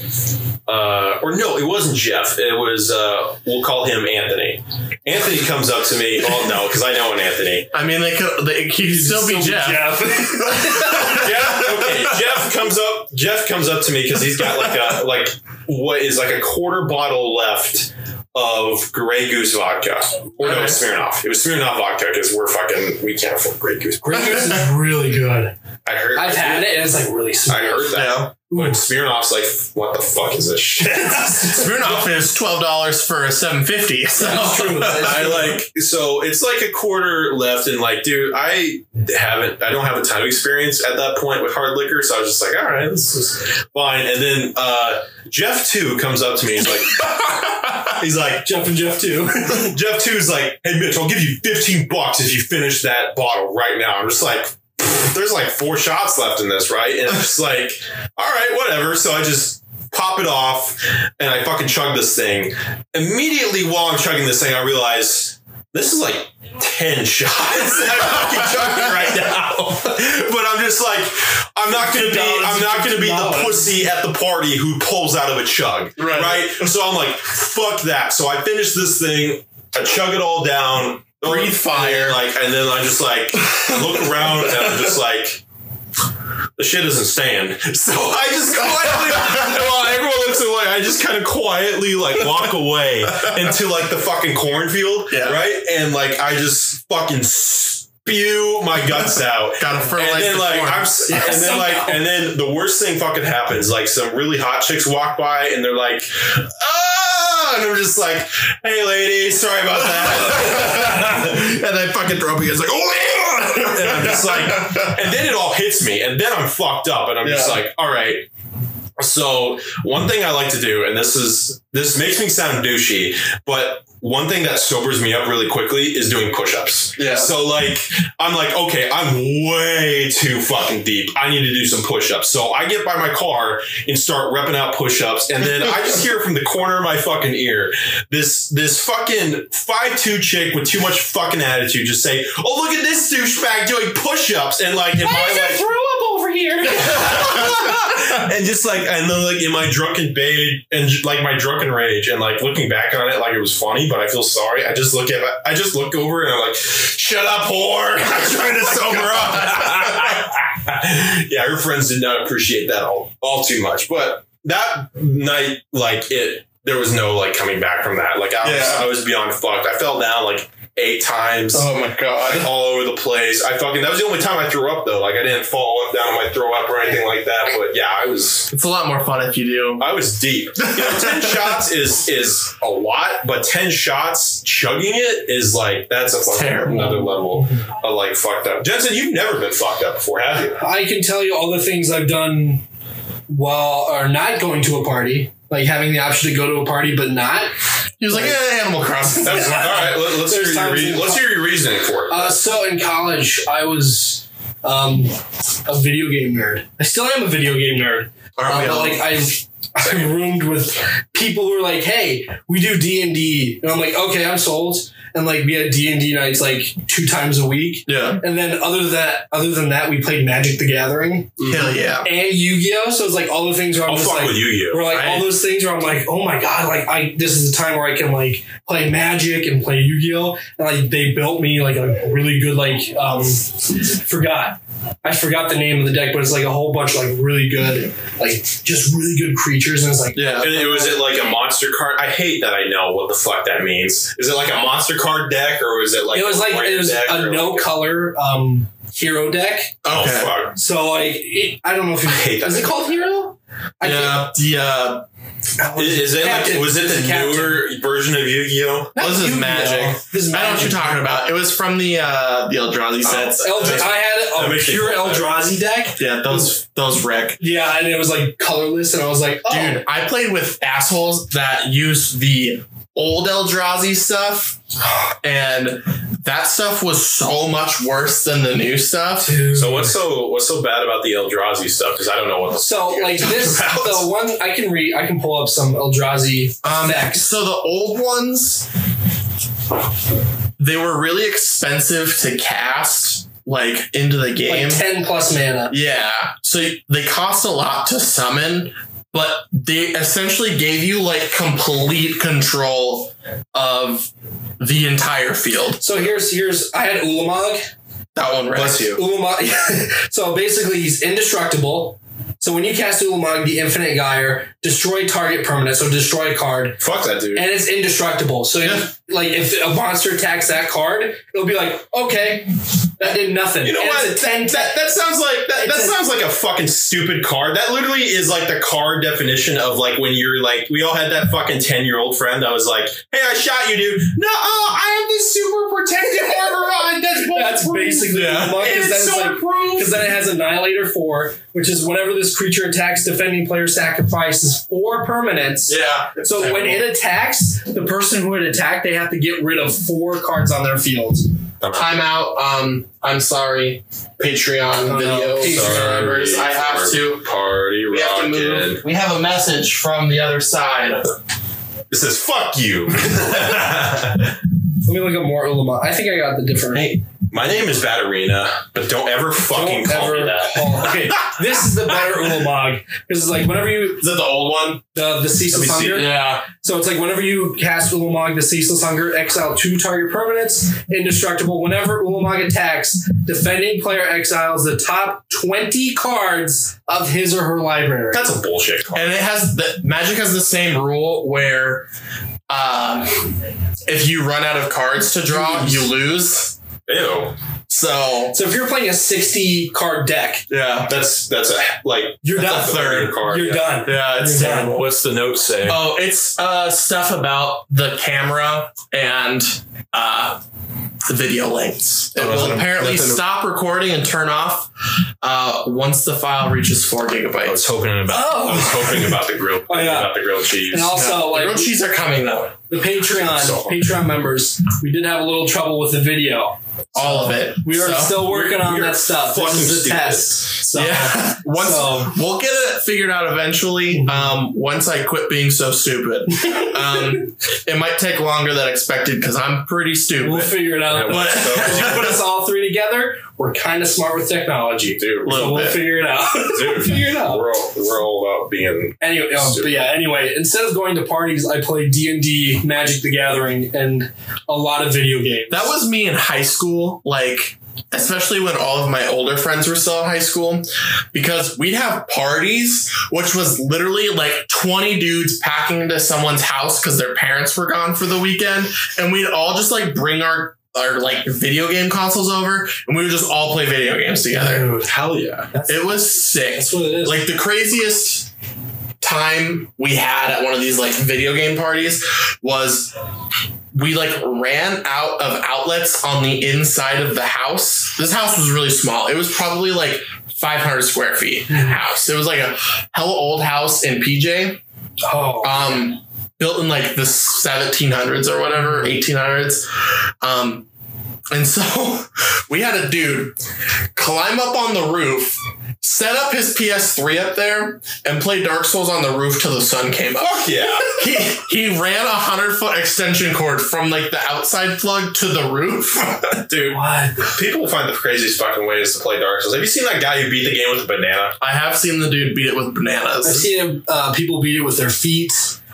Uh, or no, it wasn't Jeff. It was uh, we'll call him Anthony. Anthony comes up to me. Oh no, because I know an Anthony. I mean, they could. They, he could still be Jeff. Jeff, okay, Jeff comes up. Jeff comes up to me because he's got like a like what is like a quarter bottle left of Grey Goose vodka, or no, Okay. Smirnoff. It was Smirnoff vodka because we're fucking we can't afford Grey Goose. Grey Goose is really good. I heard. I've had it and it's like really sweet. I heard that. Yeah. But Smirnoff's like, what the fuck is this shit? Smirnoff is twelve dollars for a seven fifty. So That's true. That's I like so it's like a quarter left, and like, dude, I haven't, I don't have a ton of experience at that point with hard liquor, so I was just like, all right, this is fine. And then uh, Jeff too comes up to me, he's like, he's like, Jeff and Jeff too. Jeff two's like, hey Mitch, I'll give you fifteen bucks if you finish that bottle right now. I'm just like. There's like four shots left in this, right? And I'm just like, all right, whatever. So I just pop it off and I fucking chug this thing. Immediately while I'm chugging this thing, I realize this is like 10 shots that I'm fucking chugging right now. But I'm just like, I'm not gonna be, I'm not gonna be the pussy at the party who pulls out of a chug. Right. Right? So I'm like, fuck that. So I finish this thing, I chug it all down, Breathe fire. and like, and then I just like look around and I'm just like, the shit doesn't stand. So I just quietly, while everyone looks away, I just kind of quietly like walk away into like the fucking cornfield, Yeah. right? And like I just fucking spew my guts out. Gotta fertilize And then the like corn. I'm, s- and then like, and then the worst thing fucking happens. Like some really hot chicks walk by and they're like, ah, and I'm just like, hey lady, sorry about that. and then fucking throw up against like, oh, and I'm just like, and then it all hits me, and then I'm fucked up, and I'm just like, all right. So one thing I like to do, and this is this makes me sound douchey, but one thing that sobers me up really quickly is doing push-ups. Yeah. So like, I'm like, okay, I'm way too fucking deep. I need to do some push-ups. So I get by my car and start repping out push-ups, and then I just hear from the corner of my fucking ear this this fucking five two chick with too much fucking attitude just say, "Oh look at this douchebag doing push-ups," and like in my like throw up over here. and just like and then like in my drunken rage and like my drunken rage. And like looking back on it like it was funny but i feel sorry. I just look at i just look over and i'm like shut up whore. I'm trying to sober up. Yeah her friends did not appreciate that all, all too much. But that night like it there was no like coming back from that. Like i was Yeah. i was beyond fucked. I fell down like eight times oh my god. all over the place. I fucking that was the only time I threw up though. Like I didn't fall up down on my throw up or anything like that. But yeah, I was It's a lot more fun if you do. I was deep. You know, ten shots is is a lot, but ten shots chugging it is like that's a fucking terrible. another level of like fucked up. Jensen, you've never been fucked up before, have you? I can tell you all the things I've done while or not going to a party, like having the option to go to a party but not. He was like, eh, Animal Crossing. That's, all right. Let, us hear your times rea- let's hear your reasoning for it. Uh, so in college, I was um, a video game nerd. I still am a video game nerd. Aren't we Uh, all? like I, I roomed with people who were like, "Hey, we do D and D," and I'm like, "Okay, I'm sold." and like we had D and D nights like two times a week. Yeah. And then other than that, other than that, we played Magic the Gathering Hell yeah. and Yu Gi Oh. So it's like all the things where I'm I'll just fuck like, with Yu-Gi-Oh. we're like Right. all those things where I'm like, oh my god, like I this is the time where I can like play Magic and play Yu Gi Oh. And like they built me like a really good like um forgot. I forgot the name of the deck, but it's like a whole bunch of like really good, like just really good creatures, and it's like Yeah. And it was it like a monster card? I hate that I know what the fuck that means. Is it like a monster card deck or was it like it was a like it was a no like color um hero deck. Oh Okay. fuck! So like it, I don't know if I hate it, that. is it called hero. I Yeah. The uh Is, is it like was it the Captain. newer version of Yu-Gi-Oh? Not This is Magic. This is I know what Magic. you're talking about. It was from the uh the Eldrazi sets. Eldra- I had a pure. Eldrazi deck. yeah, those those wreck. Yeah, and it was like colorless, and I was like, oh, Dude, I played with assholes that used the old Eldrazi stuff, and that stuff was so much worse than the new stuff. dude. So what's so what's so bad about the Eldrazi stuff? Because I don't know what the So like this, about. the one I can read, I can pull up some Eldrazi Um, effects. so the old ones, they were really expensive to cast, like into the game. Like ten plus mana. Yeah. So they cost a lot to summon, but they essentially gave you like complete control of the entire field. So here's here's I had Ulamog. That one, right? Bless you. Ulamog. so basically, he's indestructible. So when you cast Ulamog, the Infinite Gyre, destroy target permanent. So destroy a card, fuck that dude. and it's indestructible. So Yeah. if, like if a monster attacks that card, it'll be like, okay, that did nothing. You know And what? Ten. that, that sounds like that, that a- sounds like a fucking stupid card. That literally is like the card definition of like when you're like we all had that fucking ten year old friend that was like, "Hey, I shot you, dude." No, oh, I have this super protective armor on. That's That's bulletproof. basically Yeah. Because then it's like. Then it has Annihilator 4, which is whenever this creature attacks, defending player sacrifices four permanents. Yeah. So when it attacks, the person who it attacked, they have to get rid of four cards on their field. Timeout. Um, I'm sorry. Patreon Oh, video Patreon. members. I have to. party We have to move. We have a message from the other side. It says "fuck you." Let me look at more Ulamog. I think I got the different. hey, my name is Batarina, but don't ever fucking Don't call me that. call- okay, this is the better Ulamog. Because it's like whenever you, Is that the old one? the, the Ceaseless Let me see. Hunger. Yeah. So it's like whenever you cast Ulamog, the Ceaseless Hunger, exile two target permanents, indestructible. Whenever Ulamog attacks, defending player exiles the top 20 cards of his or her library. That's a bullshit card. And it has the Magic has the same rule where um, if you run out of cards to draw, you lose. Ew. So So if you're playing a 60 card deck, yeah, That's that's a like you're done. a third card. You're yeah. done. yeah, it's You're done. What's the note say? Oh, it's uh, stuff about the camera and uh, the video lengths. It Oh, will apparently nothing- stop recording and turn off uh, once the file reaches four gigabytes. I was gigabytes. hoping about. Oh. I was hoping about the grilled. Oh, yeah. About the grilled cheese. And also, The like grilled cheese are coming though. The Patreon, So- Patreon members, we did have a little trouble with the video. All of it. We are So- still working on we're that stuff. This is a stupid. test. So, yeah. Once so- we'll get it figured out eventually. Um, once I quit being so stupid, um, it might take longer than expected because I'm pretty stupid. we'll figure it out. Yeah, But- Because you put us all three together, we're kind of smart with technology. dude. So we'll bit. figure it out. Dude, figure it out. We're all, we're all about being. Anyway, um, but yeah. Anyway, instead of going to parties, I played D and D, Magic the Gathering, and a lot of video games. That was me in high school, like especially when all of my older friends were still in high school, because we'd have parties, which was literally like 20 dudes packing into someone's house because their parents were gone for the weekend, and we'd all just like bring our our like video game consoles over, and we would just all play video games together. Dude, Hell yeah. It was sick. that's what it is. Like the craziest time we had at one of these like video game parties was we like ran out of outlets on the inside of the house. This house was really small. It was probably like 500 square feet house. It was like a hella old house in PJ. oh, Um, built in like the 1700s or whatever, 1800s. Um, And so we had a dude climb up on the roof, set up his PS3 up there, and play Dark Souls on the roof till the sun came up. Fuck yeah. He he ran a hundred foot extension cord from like the outside plug to the roof. Dude, What? people find the craziest fucking ways to play Dark Souls. Have you seen that guy who beat the game with a banana? I have seen the dude beat it with bananas. I've bananas. seen uh, people beat it with their feet.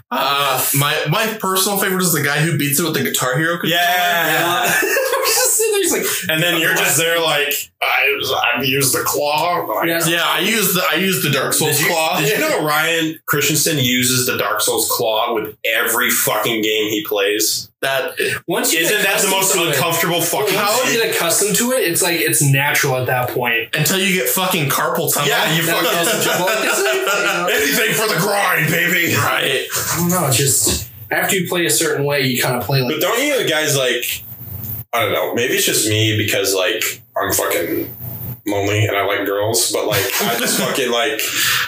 Uh, my my personal favorite is the guy who beats it with the Guitar Hero controller. Yeah. like, And then you're just there like, I, I've used the claw. Like, Yeah. Yeah, I use the I use the Dark Souls Did you, claw. did you know Ryan Christensen uses the Dark Souls claw with every fucking game he plays? That once you Isn't that the most to it- uncomfortable fucking How you get accustomed to it, it's like it's natural at that point. until you get fucking carpal tunnel. Yeah, you fucking like, anything for the grind, baby. right. I don't know. Just after you play a certain way, you kind of play like But don't you guys like? I don't know. Maybe it's just me because like I'm fucking lonely and I like girls, but like I just fucking like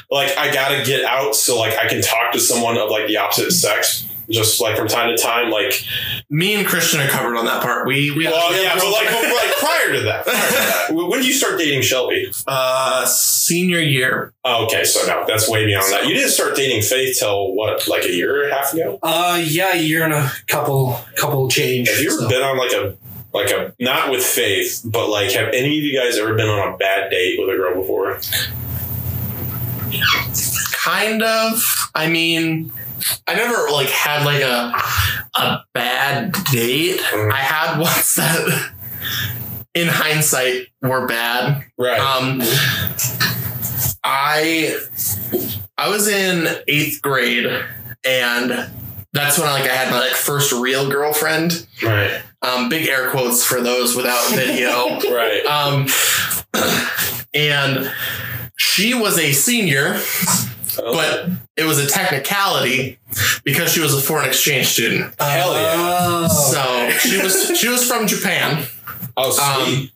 like I gotta get out so like I can talk to someone of like the opposite sex. Just like from time to time, like Me and Christian are covered on that part. We we well, we yeah, but like, but, like prior to that, prior to that, when did you start dating Shelby? uh senior year. Oh, okay, so no, that's way beyond that. You didn't start dating Faith till what, like a year and a half ago? Uh, yeah, a year and a couple, couple change. Have you ever so. been on like a like a not with Faith, but like have any of you guys ever been on a bad date with a girl before? Kind of. I mean, I never like had like a a bad date. Mhm. I had ones that in hindsight were bad. Right. Um I I was in eighth grade and that's when like I had my like first real girlfriend. right. Um, big air quotes for those without video. Right. Um, and she was a senior, but it was a technicality because she was a foreign exchange student. Hell yeah. Oh. So she was she was from Japan, Oh, sweet.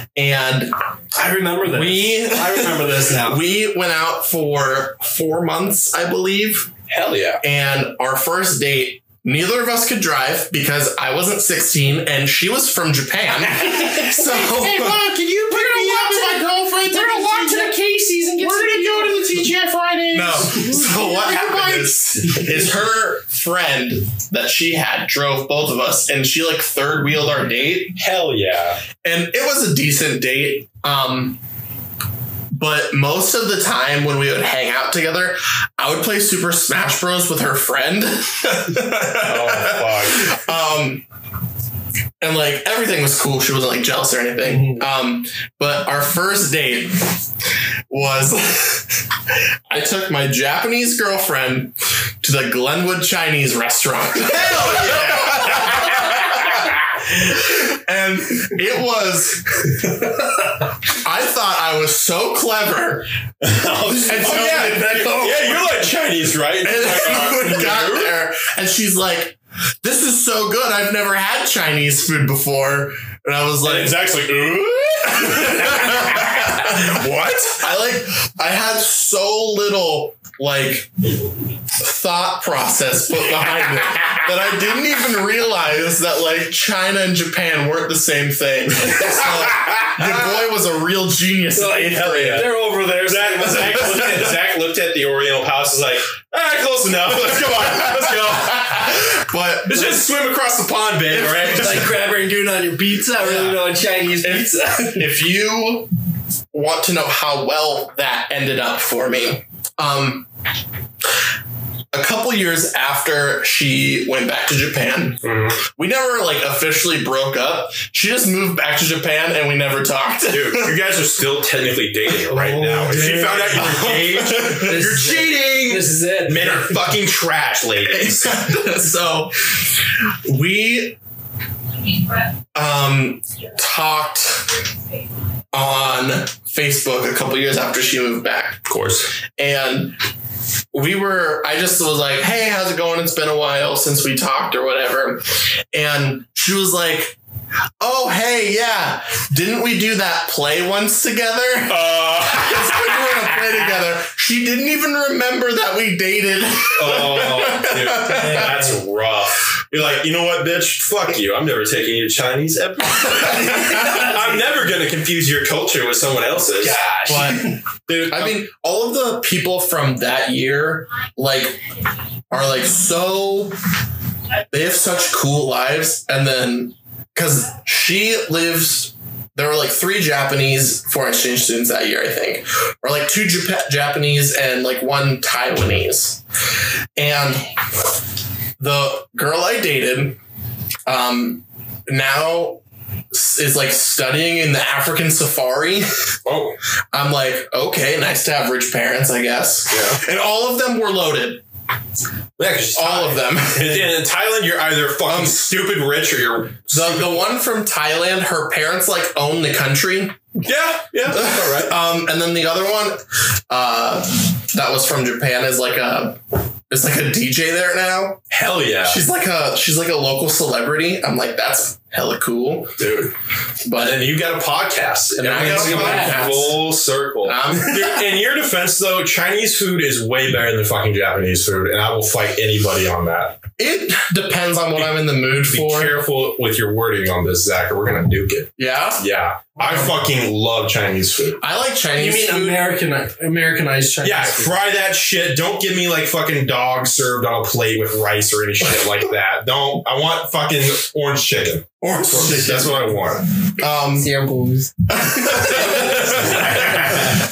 um, and I remember this. we I remember this now. we went out for four months, I believe. Hell yeah. And our first date, neither of us could drive because I wasn't 16 and she was from Japan. so can you pick me up with my girlfriend? We're gonna walk to the Casey's and get We're gonna go to the TGI Fridays. No. So what happened is, is her friend that she had drove both of us and she like third wheeled our date. Hell yeah. And it was a decent date. Um but most of the time when we would hang out together, I would play Super Smash Bros with her friend. Oh fuck. um and like everything was cool. She wasn't like jealous or anything. Um, but our first date was I took my Japanese girlfriend to the Glenwood Chinese restaurant. and it was I thought I was so clever. oh, yeah. yeah, you're like Chinese, right? And we got there, and she's like, "This is so good. I've never had Chinese food before." And I was And like, Zach's like, "Ooh." what? I like, I had so little like thought process put behind it that I didn't even realize that like China and Japan weren't the same thing. So your boy was a real genius in eighth hell yeah. They're over there. Zach, Zach, looked at, Zach looked at the Oriental House. Was like, all right, close enough. Let's go on. Let's go. But Let's just swim across the pond, babe. All right. like grabber and doing on your pizza. I really know a Chinese pizza. if you want to know how well that ended up for me, um, a couple years after she went back to Japan, Mhm. we never like officially broke up. She just moved back to Japan and we never talked. Dude, you guys are still technically dating right Oh, now. If she found out you were engaged, you're is it. cheating. This is it. Men are fucking trash, ladies. so we um talked on Facebook a couple years after she moved back. Of course. and we were i just was like hey how's it going it's been a while since we talked or whatever and she was like oh hey yeah didn't we do that play once together Uh, She didn't even remember that we dated. Oh, dude, that's rough. You're like, you know what, bitch? Fuck you. I'm never taking you to Chinese ever. I'm never gonna confuse your culture with someone else's. But Dude, I mean, all of the people from that year, like, are like so. They have such cool lives, and then because she lives. There were like three Japanese foreign exchange students that year, I think, or like two Jap- Japanese and like one Taiwanese. And the girl I dated, um, now is like studying in the African safari. oh, I'm like, okay, nice to have rich parents, I guess. yeah. And all of them were loaded. She's All of them. In, Thailand, you're either fucking Um, stupid rich or you're. The, the one from Thailand, her parents like own the country. Yeah, yeah, that's all right. Um, and then the other one, uh, that was from Japan, is like a is like a DJ there now. Hell yeah, She's like a she's like a local celebrity. I'm like, that's hella cool. dude. But And you got a podcast. And I got a podcast. Full circle. um, in your defense, though, Chinese food is way better than fucking Japanese food, and I will fight anybody on that. it depends on what I'm in the mood Be for. Be careful with your wording on this, Zach, or we're gonna duke it. Yeah, Yeah, I fucking love Chinese food. I like Chinese. You mean food. American Americanized Chinese? Yeah, food. fry that shit. Don't give me like fucking dog served on a plate with rice or any shit like that. Don't. I want fucking orange chicken. Orange That's what I want. Um, Zero booze.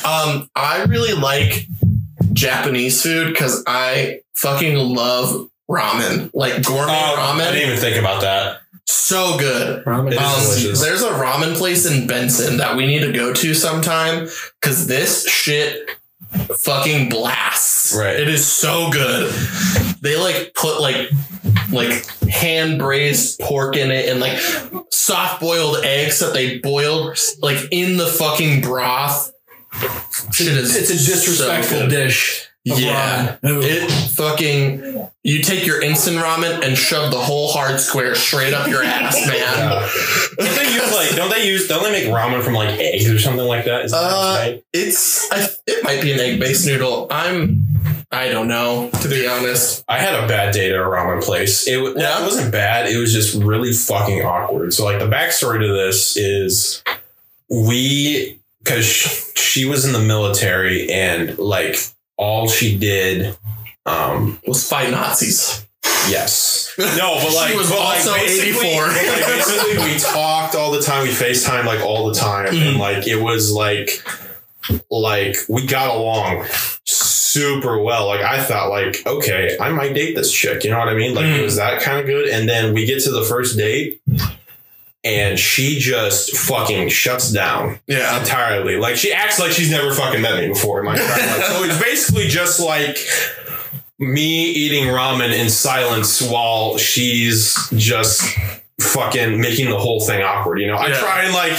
um, I really like Japanese food because I fucking love ramen, like gourmet Oh, I didn't even think about that. So good. Ramen. It is Um, delicious. there's a ramen place in Benson that we need to go to sometime because this shit fucking blasts. Right. It is so good. They like put like like hand braised pork in it and like soft boiled eggs that they boiled like in the fucking broth. Shit is It's a disrespectful so dish. Yeah. It fucking you take your instant ramen and shove the whole hard square straight up your ass, man. Yeah. Don't they use like? Don't they use? Don't they make ramen from like eggs or something like that? Is that Uh, right? It's I, it might be an egg based noodle. I'm I don't know to be honest. I had a bad date at a ramen place. It, well, Yeah? it wasn't bad. It was just really fucking awkward. So like the backstory to this is we because she was in the military and like all she did. Um. Was fight Nazis. Yes. No, but like She was but like also basically, 84. but like basically, we talked all the time. We Facetime like all the time, and Mhm. like it was like like we got along super well. Like I thought, like okay, I might date this chick. You know what I mean? Like it Mhm. was that kind of good. And then we get to the first date, and she just fucking shuts down Yeah. entirely. Like she acts like she's never fucking met me before. Like, like, so it's basically just like me eating ramen in silence while she's just fucking making the whole thing awkward. You know, I Yeah. try and like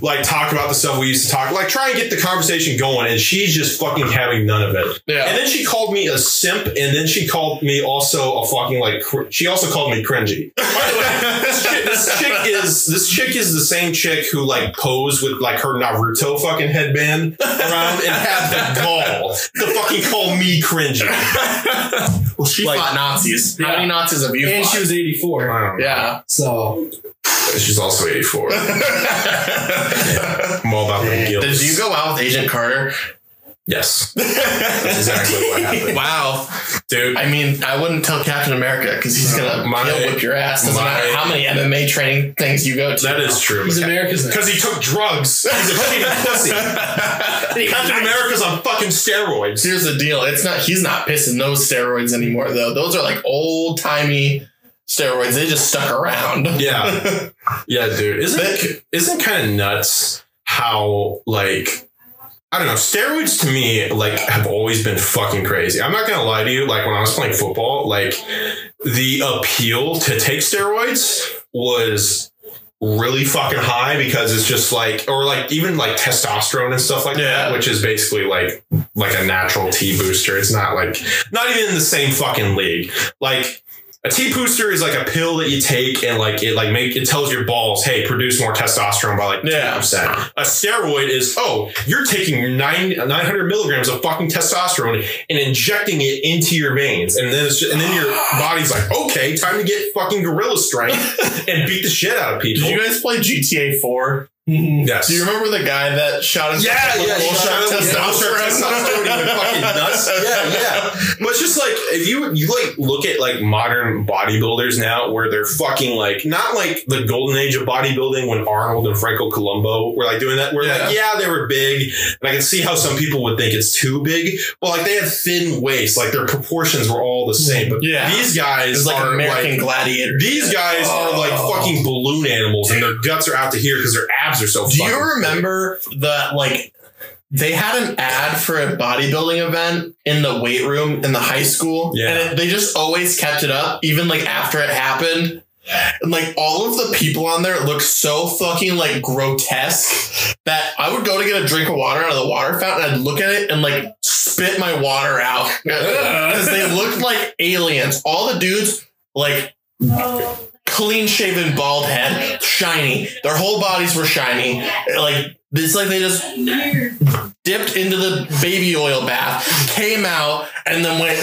like talk about the stuff we used to talk, like try and get the conversation going, and she's just fucking having none of it. Yeah. And then she called me a simp, and then she called me also a fucking like. Cr- she also called me cringy. By the way, this chick, this chick is this chick is the same chick who like posed with like her Naruto fucking headband around and had the gall to fucking call me cringy. well, she Like- fought Nazis. How many Nazis have you And fought? she was 84. Um, yeah. So she's also eighty four. I'm all about the guilt. Did you go out with Agent Carter? Yes, that's exactly what happened, Wow. dude. I mean, I wouldn't tell Captain America because he's gonna My- kill whip your ass. Doesn't my- matter how many MMA training things you go to. That is true. he's America's Because he took drugs. He's a fucking pussy. Captain America's on fucking steroids. Here's the deal. It's not. He's not pissing those steroids anymore, though. Those are like old timey steroids. They just stuck around. Yeah. Yeah, dude. Isn't isn't kind of nuts how like I don't know, steroids to me like have always been fucking crazy. I'm not gonna lie to you, like when I was playing football, like the appeal to take steroids was really fucking high because it's just like or like even like testosterone and stuff like Yeah. that, which is basically like like a natural T booster. It's not like not even in the same fucking league. Like a T booster is like a pill that you take and like it like make it tells your balls, hey, produce more testosterone by like Yeah. percent. A steroid is oh, you're taking nine nine hundred milligrams of fucking testosterone and injecting it into your veins, and then it's just, and then your body's like, okay, time to get fucking gorilla strength and beat the shit out of people. Did you guys play GTA 4? Mhm. yes. Do you remember the guy that shot his Yeah, yeah, full you shot shot him with testosterone? testosterone, even fucking nuts. Yeah, yeah. But it's just like if you you like look at like modern bodybuilders now, where they're fucking like not like the golden age of bodybuilding when Arnold and Franco Columbu were like doing that. Where like yeah, they were big, and I can see how some people would think it's too big. But like they had thin waists, like their proportions were all the same. But Yeah. these guys It's like are American like Gladiator. these guys are like Oh. fucking balloon animals, and their guts are out to here because their abs are so. Do you remember the like they had an ad for a bodybuilding event in the weight room in the high school, Yeah. and it, they just always kept it up, even like after it happened. And like all of the people on there looked so fucking like grotesque that I would go to get a drink of water out of the water fountain. I'd look at it and like spit my water out because they looked like aliens. All the dudes like clean shaven bald head, shiny. Their whole bodies were shiny. Like it's like they just dipped into the baby oil bath, came out, and then went.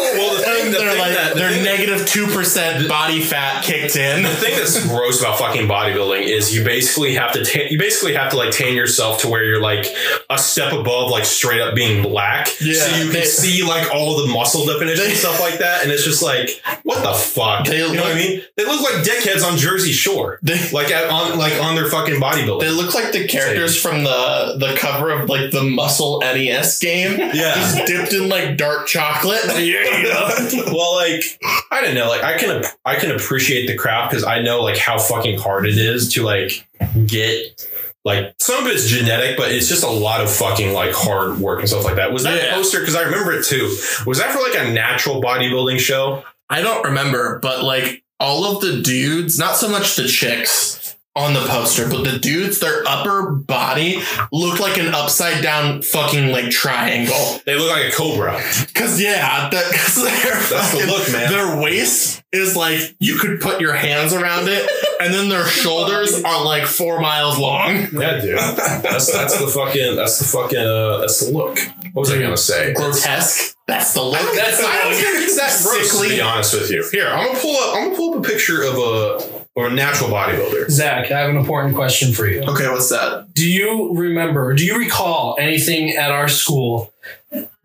Well, the thing- the they're thing like that- the their thing negative two percent body fat kicked in. The thing that's gross about fucking bodybuilding is you basically have to ta- you basically have to like tan yourself to where you're like a step above like straight up being black, Yeah, so you they- can see like all the muscle definition and stuff like that, and it's just like what the fuck, They you know what I mean? They look like dickheads on Jersey Shore, They, like at, on like on their fucking bodybuilding. they look like the characters from the the cover of like the Muscle NES game. yeah. Just dipped in like dark chocolate. well, like I don't know, like I can I can appreciate the craft because I know like how fucking hard it is to like get like some of it's genetic, but it's just a lot of fucking like hard work and stuff like that. Was that Yeah. poster? Because I remember it too. Was that for like a natural bodybuilding show? I don't remember, but like all of the dudes, not so much the chicks on the poster, but the dudes, their upper body looked like an upside down fucking like triangle. They look like a cobra. Cause yeah, that, cause That's the look, man. Their waist is like you could put your hands around it, and then their shoulders are like four miles long. Yeah, dude. That's that's the fucking that's the fucking uh, that's the look. What was I gonna say? Grotesque. That's the look. That's the I don't look. think it's that gross. To be honest with you, here I'm gonna pull up. I'm gonna pull up a picture of a or a natural bodybuilder. Zach, I have an important question for you. Okay, what's that? Do you remember, do you recall anything at our school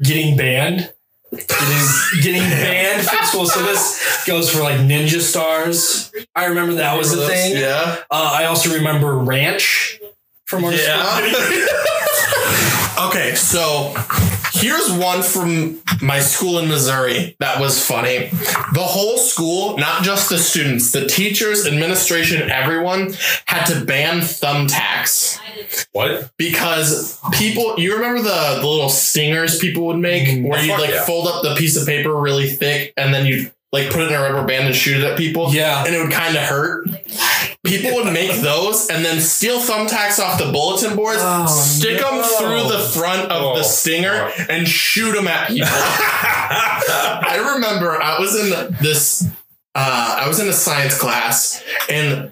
getting banned? Getting, getting banned from school. So this goes for like Ninja Stars. I remember that was a thing. Yeah. Uh, I also remember Ranch from our school. Yeah. okay, so here's one from my school in Missouri that was funny. The whole school, not just the students, the teachers, administration, everyone had to ban thumbtacks What? because people. You remember the, the little stingers people would make, mm-hmm. where you like yeah. fold up the piece of paper really thick and then you like put it in a rubber band and shoot it at people. Yeah. and it would kind of hurt. People would make those and then steal thumbtacks off the bulletin boards, Oh, stick them through the front of Oh, the stinger, and shoot them at people. I remember I was in this. Uh, I was in a science class, and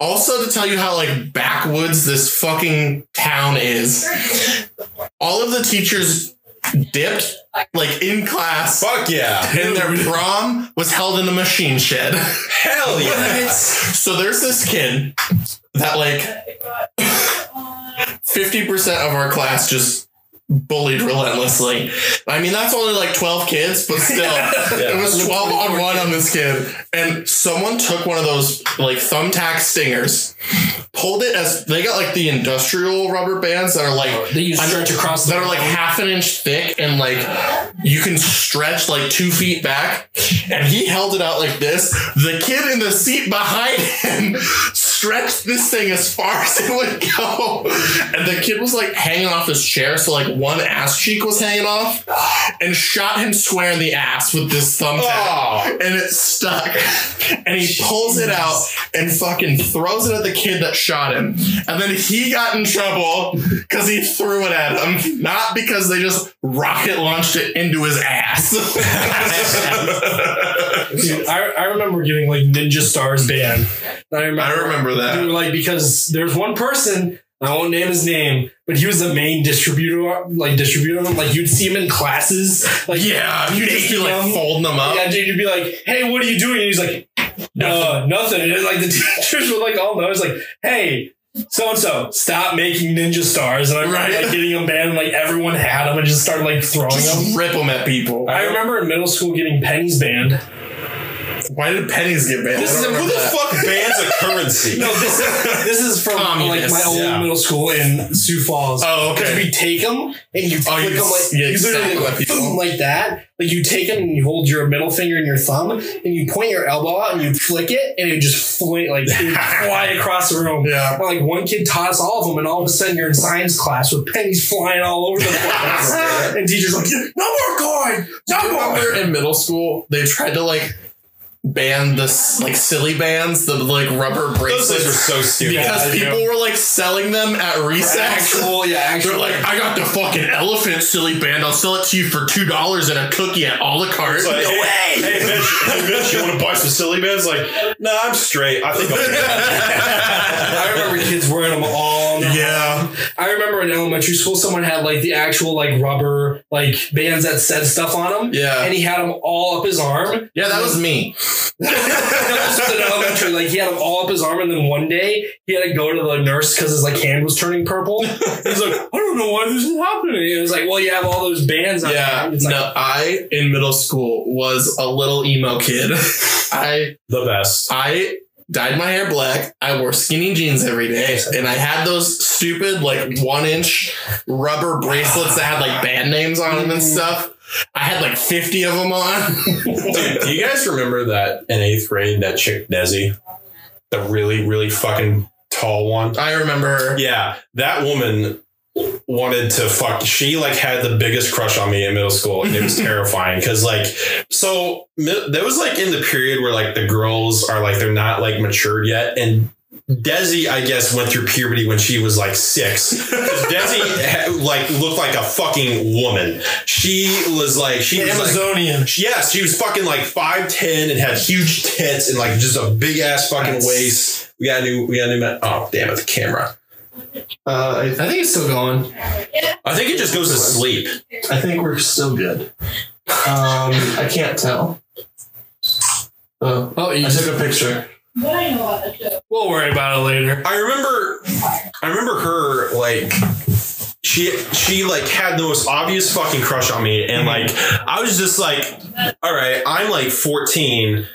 also to tell you how like backwoods this fucking town is. All of the teachers dipped like in class. Fuck yeah! And their prom was held in a machine shed. Hell yeah! So there's this kid that like 50% of our class just bullied relentlessly. I mean, that's only like 12 kids, but still, it was 12 on one on this kid. And someone took one of those like thumbtack stingers, pulled it as they got like the industrial rubber bands that are like oh, They use stretch across that are like half an inch thick and like you can stretch like two feet back. And he held it out like this. The kid in the seat behind him stretched this thing as far as it would go. And the kid was like hanging off his chair, so like one ass cheek was hanging off, and shot him square in the ass with this thumbtack. Oh. And it stuck. And he pulls it out and fucking throws it at the kid that shot him. And then he got in trouble because he threw it at him, not because they just rocket launched it into his ass. Dude, I, I remember getting like Ninja Stars banned. I remember, I remember that. Dude, like because there's one person I won't name his name, but he was the main distributor, like distributor. of them. Like you'd see him in classes, like yeah, you'd just be like them. folding them up. Yeah, dude, you'd be like, "Hey, what are you doing?" And he's like, "Uh, nothing." And like the teachers would like all know. It's like, "Hey." So and so, stop making ninja stars, and I remember Right. like getting them banned. And, like everyone had them, and just started like throwing them. Rip them at people. I remember in middle school getting pennies banned. Why did pennies get banned? This is a- Who the that. fuck bans a currency? No, this is this is from like my old yeah. middle school in Sioux Falls. Oh, okay. We take them and you Oh, flick you them like yeah, you literally exactly. like, boom, like that. Like you take them and you hold your middle finger and your thumb and you point your elbow out and you flick it and it just fling like it fly across the room. Yeah. And, like one kid taught us all of them, and all of a sudden you're in science class with pennies flying all over the place, and teachers like, "No more coin, no I more." remember in middle school they tried to like ban this like silly bands, the like rubber bracelets. Those things bracelets. are so stupid. because Yeah, people were like selling them at recess. Actual, yeah, actual. They're like, I got the fucking elephant silly band. I'll sell it to you for two dollars and a cookie at all the carts. Like, no hey, way. Hey, bitch, hey, bitch, you want to buy some silly bands? Like, nah, I'm straight. I think I'm. I remember kids wearing them all. On their yeah. I remember in elementary school, someone had like the actual like rubber like bands that said stuff on them. Yeah. And he had them all up his arm. Yeah, that was me. This was in elementary, like he had them all up his arm, and then one day he had to go to the nurse because his like hand was turning purple. He's like, I don't know why this is happening. And it was like, well, you have all those bands. on Yeah. there. It's like, no, I in middle school was a little emo kid. I the best. I dyed my hair black. I wore skinny jeans every day, and I had those stupid like one inch rubber bracelets that had like band names on them and stuff. I had like fifty of them on. Dude, do you guys remember that in eighth grade, that chick Desi? The really, really fucking tall one? I remember. Yeah, that woman wanted to fuck. She like had the biggest crush on me in middle school, and it was terrifying because like, so there was like in the period where like the girls are like they're not like matured yet, and Desi, I guess, went through puberty when she was like six. Desi like looked like a fucking woman. She was like she was like, Amazonian. Yes, she was fucking like five ten and had huge tits and like just a big ass fucking That's- waist. We got a new, we got a new. Oh damn it, the camera. Uh, I, I think it's still going. I think it just goes to sleep. I think we're still good. Um, I can't tell. Oh, Oh, you I took a picture. What I know about the show. we'll worry about it later. I remember, I remember her like. She she like had the most obvious fucking crush on me, and like I was just like, all right, I'm like 14.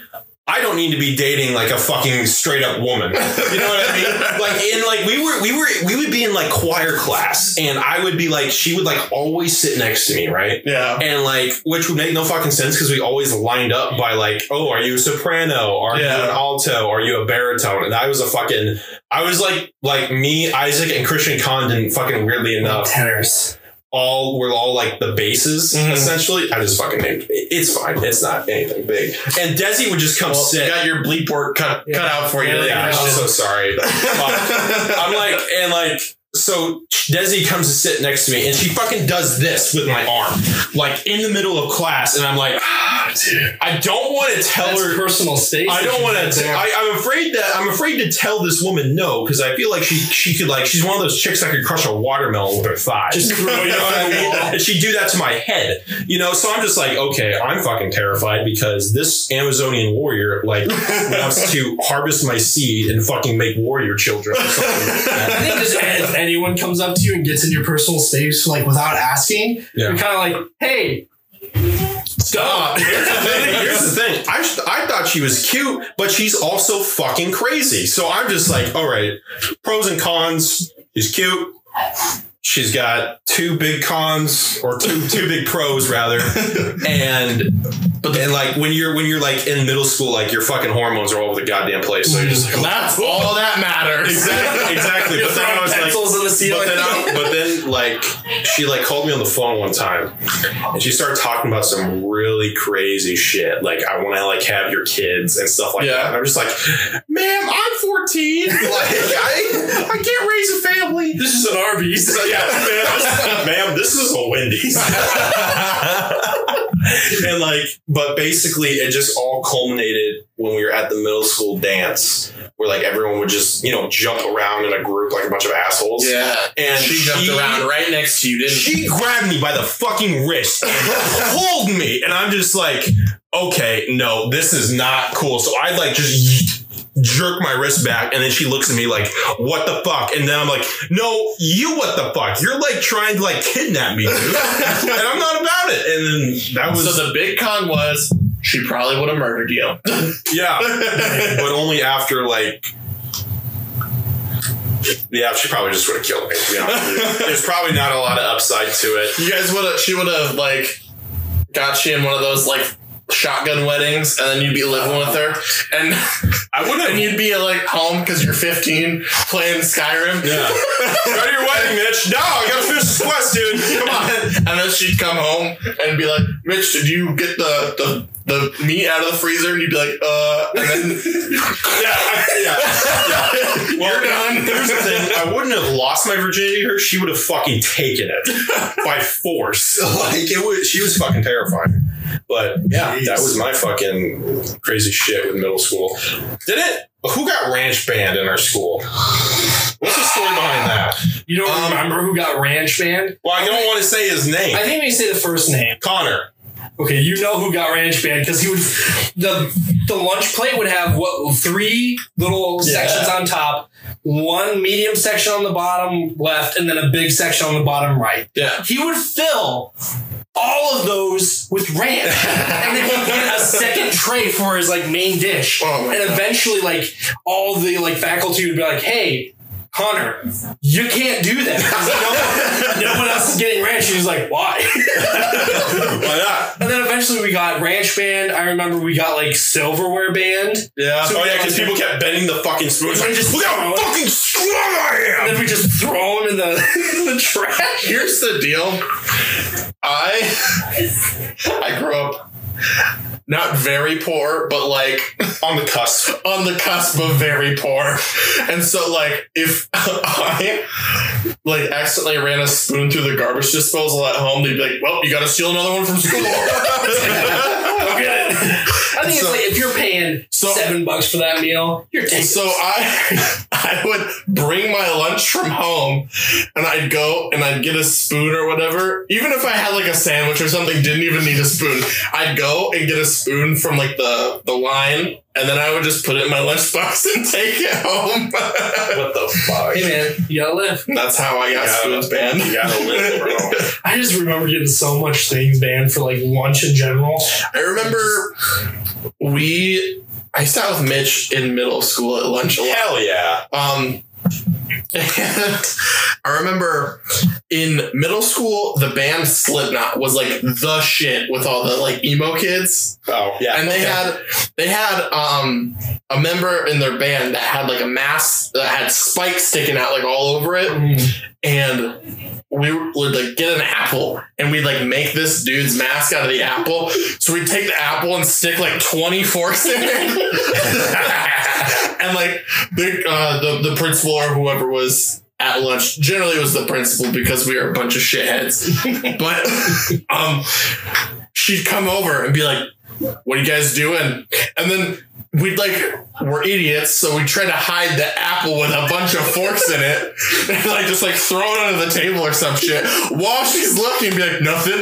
I don't need to be dating like a fucking straight up woman. You know what I mean? Like in like we were we were we would be in like choir class, and I would be like she would like always sit next to me, right? Yeah. And like, which would make no fucking sense because we always lined up by like, oh, are you a soprano? Are Yeah. you an alto? Are you a baritone? And I was a fucking, I was like, like me, Isaac, and Christian Condon, fucking weirdly enough, Tenors. All were all like the basses Mhm. essentially. I just fucking named it. It's fine. It's not anything big. And Desi would just come Well, sit. got your bleep work cut, Yeah. cut out for you. Yeah, yeah, I'm so sorry. I'm like, and like, so Desi comes to sit next to me, and she fucking does this with my arm, like in the middle of class, and I'm like, ah, I don't want to tell That's her. personal space. I don't want to. There. I'm afraid that I'm afraid to tell this woman no because I feel like she she could like she's one of those chicks that could crush a watermelon with her thighs. Just throw it you know on what I the mean? wall. And she'd do that to my head. You know, so I'm just like, okay, I'm fucking terrified because this Amazonian warrior like wants to harvest my seed and fucking make warrior children. Or something like I that. think just if anyone comes up to you and gets in your personal space like without asking, Yeah. you're kind of like, hey, stop. Here's the thing. Here's the thing. I, I thought she was cute, but she's also fucking crazy. So I'm just like, all right, pros and cons. She's cute. She's got two big cons or two two big pros rather, and but then like when you're when you're like in middle school, like your fucking hormones are all over the goddamn place. So you're just like, That's oh, all that matters. exactly, exactly. But then I was like, pencils in the but ceiling. then, I, but then like she like called me on the phone one time, and she started talking about some really crazy shit. Like I want to like have your kids and stuff like Yeah. that. And I'm just like, ma'am, I'm 14. Like I I can't raise a family. this is an Arby's. ma'am, ma'am, this is a Wendy's. and like, but basically, it just all culminated when we were at the middle school dance, where like everyone would just you know jump around in a group like a bunch of assholes. Yeah. and She jumped around right next to you, didn't she? She grabbed me by the fucking wrist and pulled me, and I'm just like, okay, no, this is not cool. So I like just jerk my wrist back, and then she looks at me like, what the fuck? And then I'm like, no, you what the fuck? You're like trying to like kidnap me, dude. and I'm not about it. And then that was So the big con was she probably would have murdered you. yeah, but only after like. Yeah, she probably just would have killed me. to be honest with you. There's probably not a lot of upside to it. You guys would have. She would have like got you in one of those like shotgun weddings, and then you'd be living with her, and I wouldn't and you'd be like home because you're 15 playing Skyrim. Yeah. Go to your wedding, Mitch. No, I gotta finish this quest, dude. Come on. and then she'd come home and be like, "Mitch, did you get the the, the meat out of the freezer?" And you'd be like, "Uh," and then Yeah, I- yeah, yeah. Well, You're done. Here's the thing: I wouldn't have lost my virginity to her. She would have fucking taken it by force. Like it was. She was fucking terrifying. But yeah, that was my fucking crazy shit with middle school. Did it? Who got ranch banned in our school? What's the story behind that? You don't Um, remember who got ranch banned? Well, I don't want to say his name. I think we say the first name. Connor. Okay, you know who got ranch banned because he would the the lunch plate would have what three little Yeah. sections on top, one medium section on the bottom left, and then a big section on the bottom right. yeah. He would fill all of those with ranch, and then he'd get a second tray for his like main dish. Oh and eventually, like all the like faculty would be like, "Hey." Connor, you can't do that. No, no one else is getting ranch. He's like, why? Why not? And then eventually we got ranch banned. I remember we got like silverware banned. Yeah. So Oh yeah, because people kept bending the fucking spoons. Like, Just look how fucking strong I am. And then we just throw them in the, in the trash. Here's the deal. I I grew up not very poor, but like On the cusp. on the cusp of very poor. And so like if I like accidentally ran a spoon through the garbage disposal at home, they'd be like, Well, you gotta steal another one from school. It. I think So- it's like if you're paying so- seven bucks for that meal, you're taking So I I would bring my lunch from home and I'd go and I'd get a spoon or whatever. Even if I had like a sandwich or something, didn't even need a spoon. I'd go and get a spoon from like the, the line and then I would just put it in my lunchbox and take it home. What the fuck? Hey man, you gotta live. That's how I got Yeah. spoons banned. You gotta live, bro. I just remember getting so much things banned for like lunch in general. I remember we I sat with Mitch in middle school at lunch a lot. Hell yeah. Um, and I remember in middle school, the band Slipknot was like the shit with all the like emo kids, Oh yeah. and they had they had um a member in their band that had like a mask that had spikes sticking out like all over it, and we would like get an apple and we'd like make this dude's mask out of the apple. So we'd take the apple and stick like 20 forks in it. and like the, uh, the the principal or whoever was at lunch, generally was the principal because we were a bunch of shitheads. but um she'd come over and be like, What are you guys doing? And then we'd like we're idiots, so we try to hide the apple with a bunch of forks in it, and like just like throw it under the table or some shit. While she's looking, be like nothing.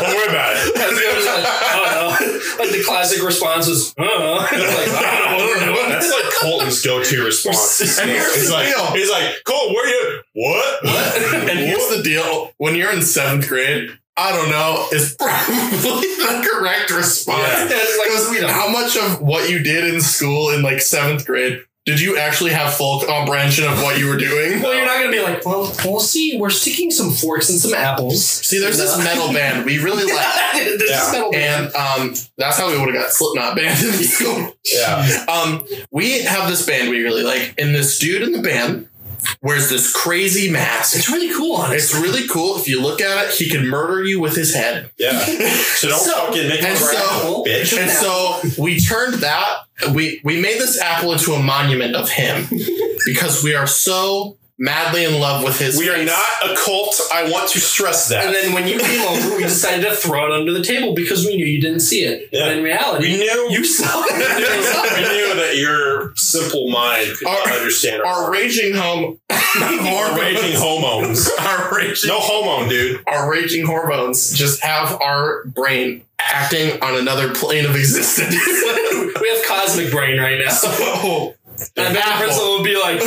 Don't worry about it. And it was like, I don't know. Like the classic response is, uh, like, I don't know what we're doing. That's like Colton's go-to response. And here's he's the like, deal. he's like, Cole, where you? What? What? and here's the deal: when you're in seventh grade, I don't know is probably the correct response. Yeah. Yeah, like, Because we don't- how much of what you did in school in like seventh grade Did you actually have full comprehension of what you were doing? Well, you're not gonna be like, well, we'll see. We're sticking some forks and some apples. See, there's this metal band we really like, There's this Yeah. metal band. and um, that's how we would have got Slipknot band in school. Yeah. Um, we have this band we really like, and this dude in the band wears this crazy mask. It's really cool, honestly. It's really cool. If you look at it, he can murder you with his head. Yeah. So don't So- fucking make me and cry, so- bitch. And so we turned that we we made this apple into a monument of him because we are so madly in love with his. We are not a cult. I want to stress that. And then when you came over, we decided to throw it under the table because we knew you didn't see it. Yeah. But in reality, we knew you saw it. we it. knew that your simple mind could not Our- understand Our raging home our raging hormones. Our raging No hormone, dude. our raging hormones just have our brain acting on another plane of existence. we have cosmic brain right now. so oh. And an then apple. Would be like,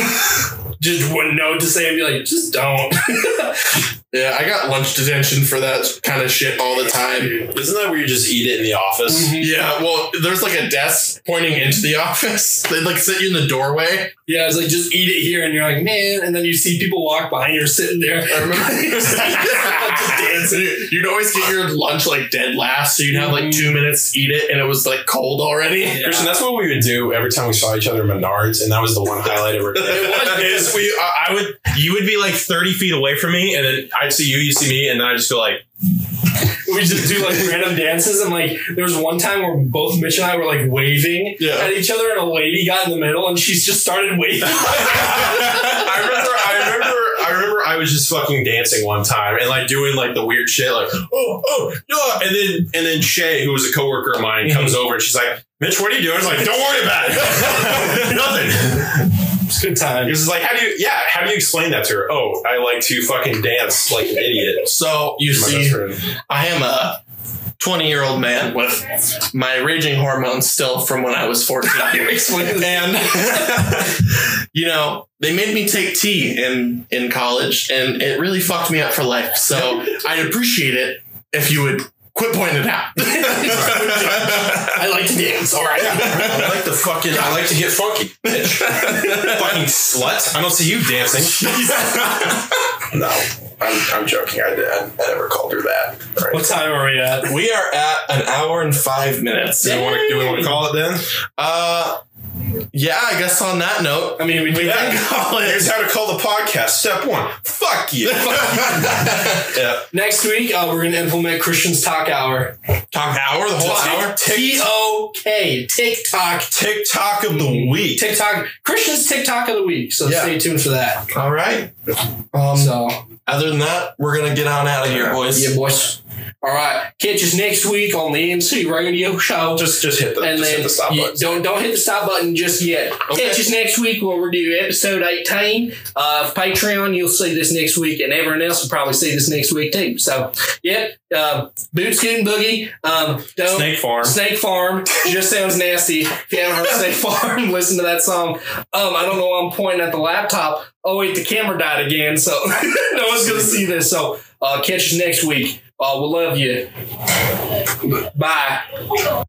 just wouldn't know what to say and be like, just don't. Yeah, I got lunch detention for that kind of shit all the time. Isn't that where you just eat it in the office? Mm-hmm. Yeah, well, there's like a desk pointing into the office. They like sit you in the doorway. Yeah, it's like, just eat it here. And you're like, man. And then you see people walk by and you're sitting there. I remember just dancing. You'd always get your lunch like dead last, so you'd have like two minutes to eat it, and it was like cold already. Christian, that's what we would do every time we saw each other in Menards, and that was the one highlight of our day. Is we, I I would, you would be like thirty feet away from me, and then I'd see you, you see me, and then I just go like, we just do like random dances and like there was one time where both Mitch and I were like waving Yeah. at each other and a lady got in the middle and she's just started waving. I remember, I remember, I remember, I was just fucking dancing one time and like doing like the weird shit, like oh oh yeah, and then and then Shay, who was a coworker of mine, comes mm-hmm. over and she's like, Mitch, what are you doing? I was like, don't worry about it, nothing. It's good time. This is like, how do you, yeah, how do you explain that to her? Oh, I like to fucking dance like an idiot. So you see. I am a 20 year old man with my raging hormones still from when I was 14. Explain and you know they made me take tea in in college and it really fucked me up for life so i'd appreciate it if you would quit pointing it out I like to dance. All right. I like the fucking, I like to get funky, bitch. fucking slut. I don't see you dancing. no, I'm, I'm joking. I, I, I never called her that. All right. What time are we at? we are at an hour and five minutes Do we want to do we want to call it then? uh yeah i guess on that note I mean, we, we can call it. Here's how to call the podcast. Step one: fuck you. yeah. Next week, uh, we're going to implement Christian's Talk Hour. talk hour the whole hour T O K. TikTok. TikTok of the week. TikTok. Christian's TikTok of the week. So Yeah. stay tuned for that. all right um So, other than that we're gonna get on out of here boys yeah, boys. All right. Catch us next week on the MC Radio Show. Just just hit the and then the stop button. don't don't hit the stop button just yet. Okay. Catch us next week where we'll do episode eighteen of Patreon. You'll see this next week, and everyone else will probably see this next week too. So, yep, uh, Boot Scoot Boogie. Um, don't Snake Farm. Snake Farm just sounds nasty. If you haven't heard Snake Farm, listen to that song. Um, I don't know why I'm pointing at the laptop. Oh wait, the camera died again, so no one's gonna see this. So uh, catch us next week. Uh, we'll love you. Bye.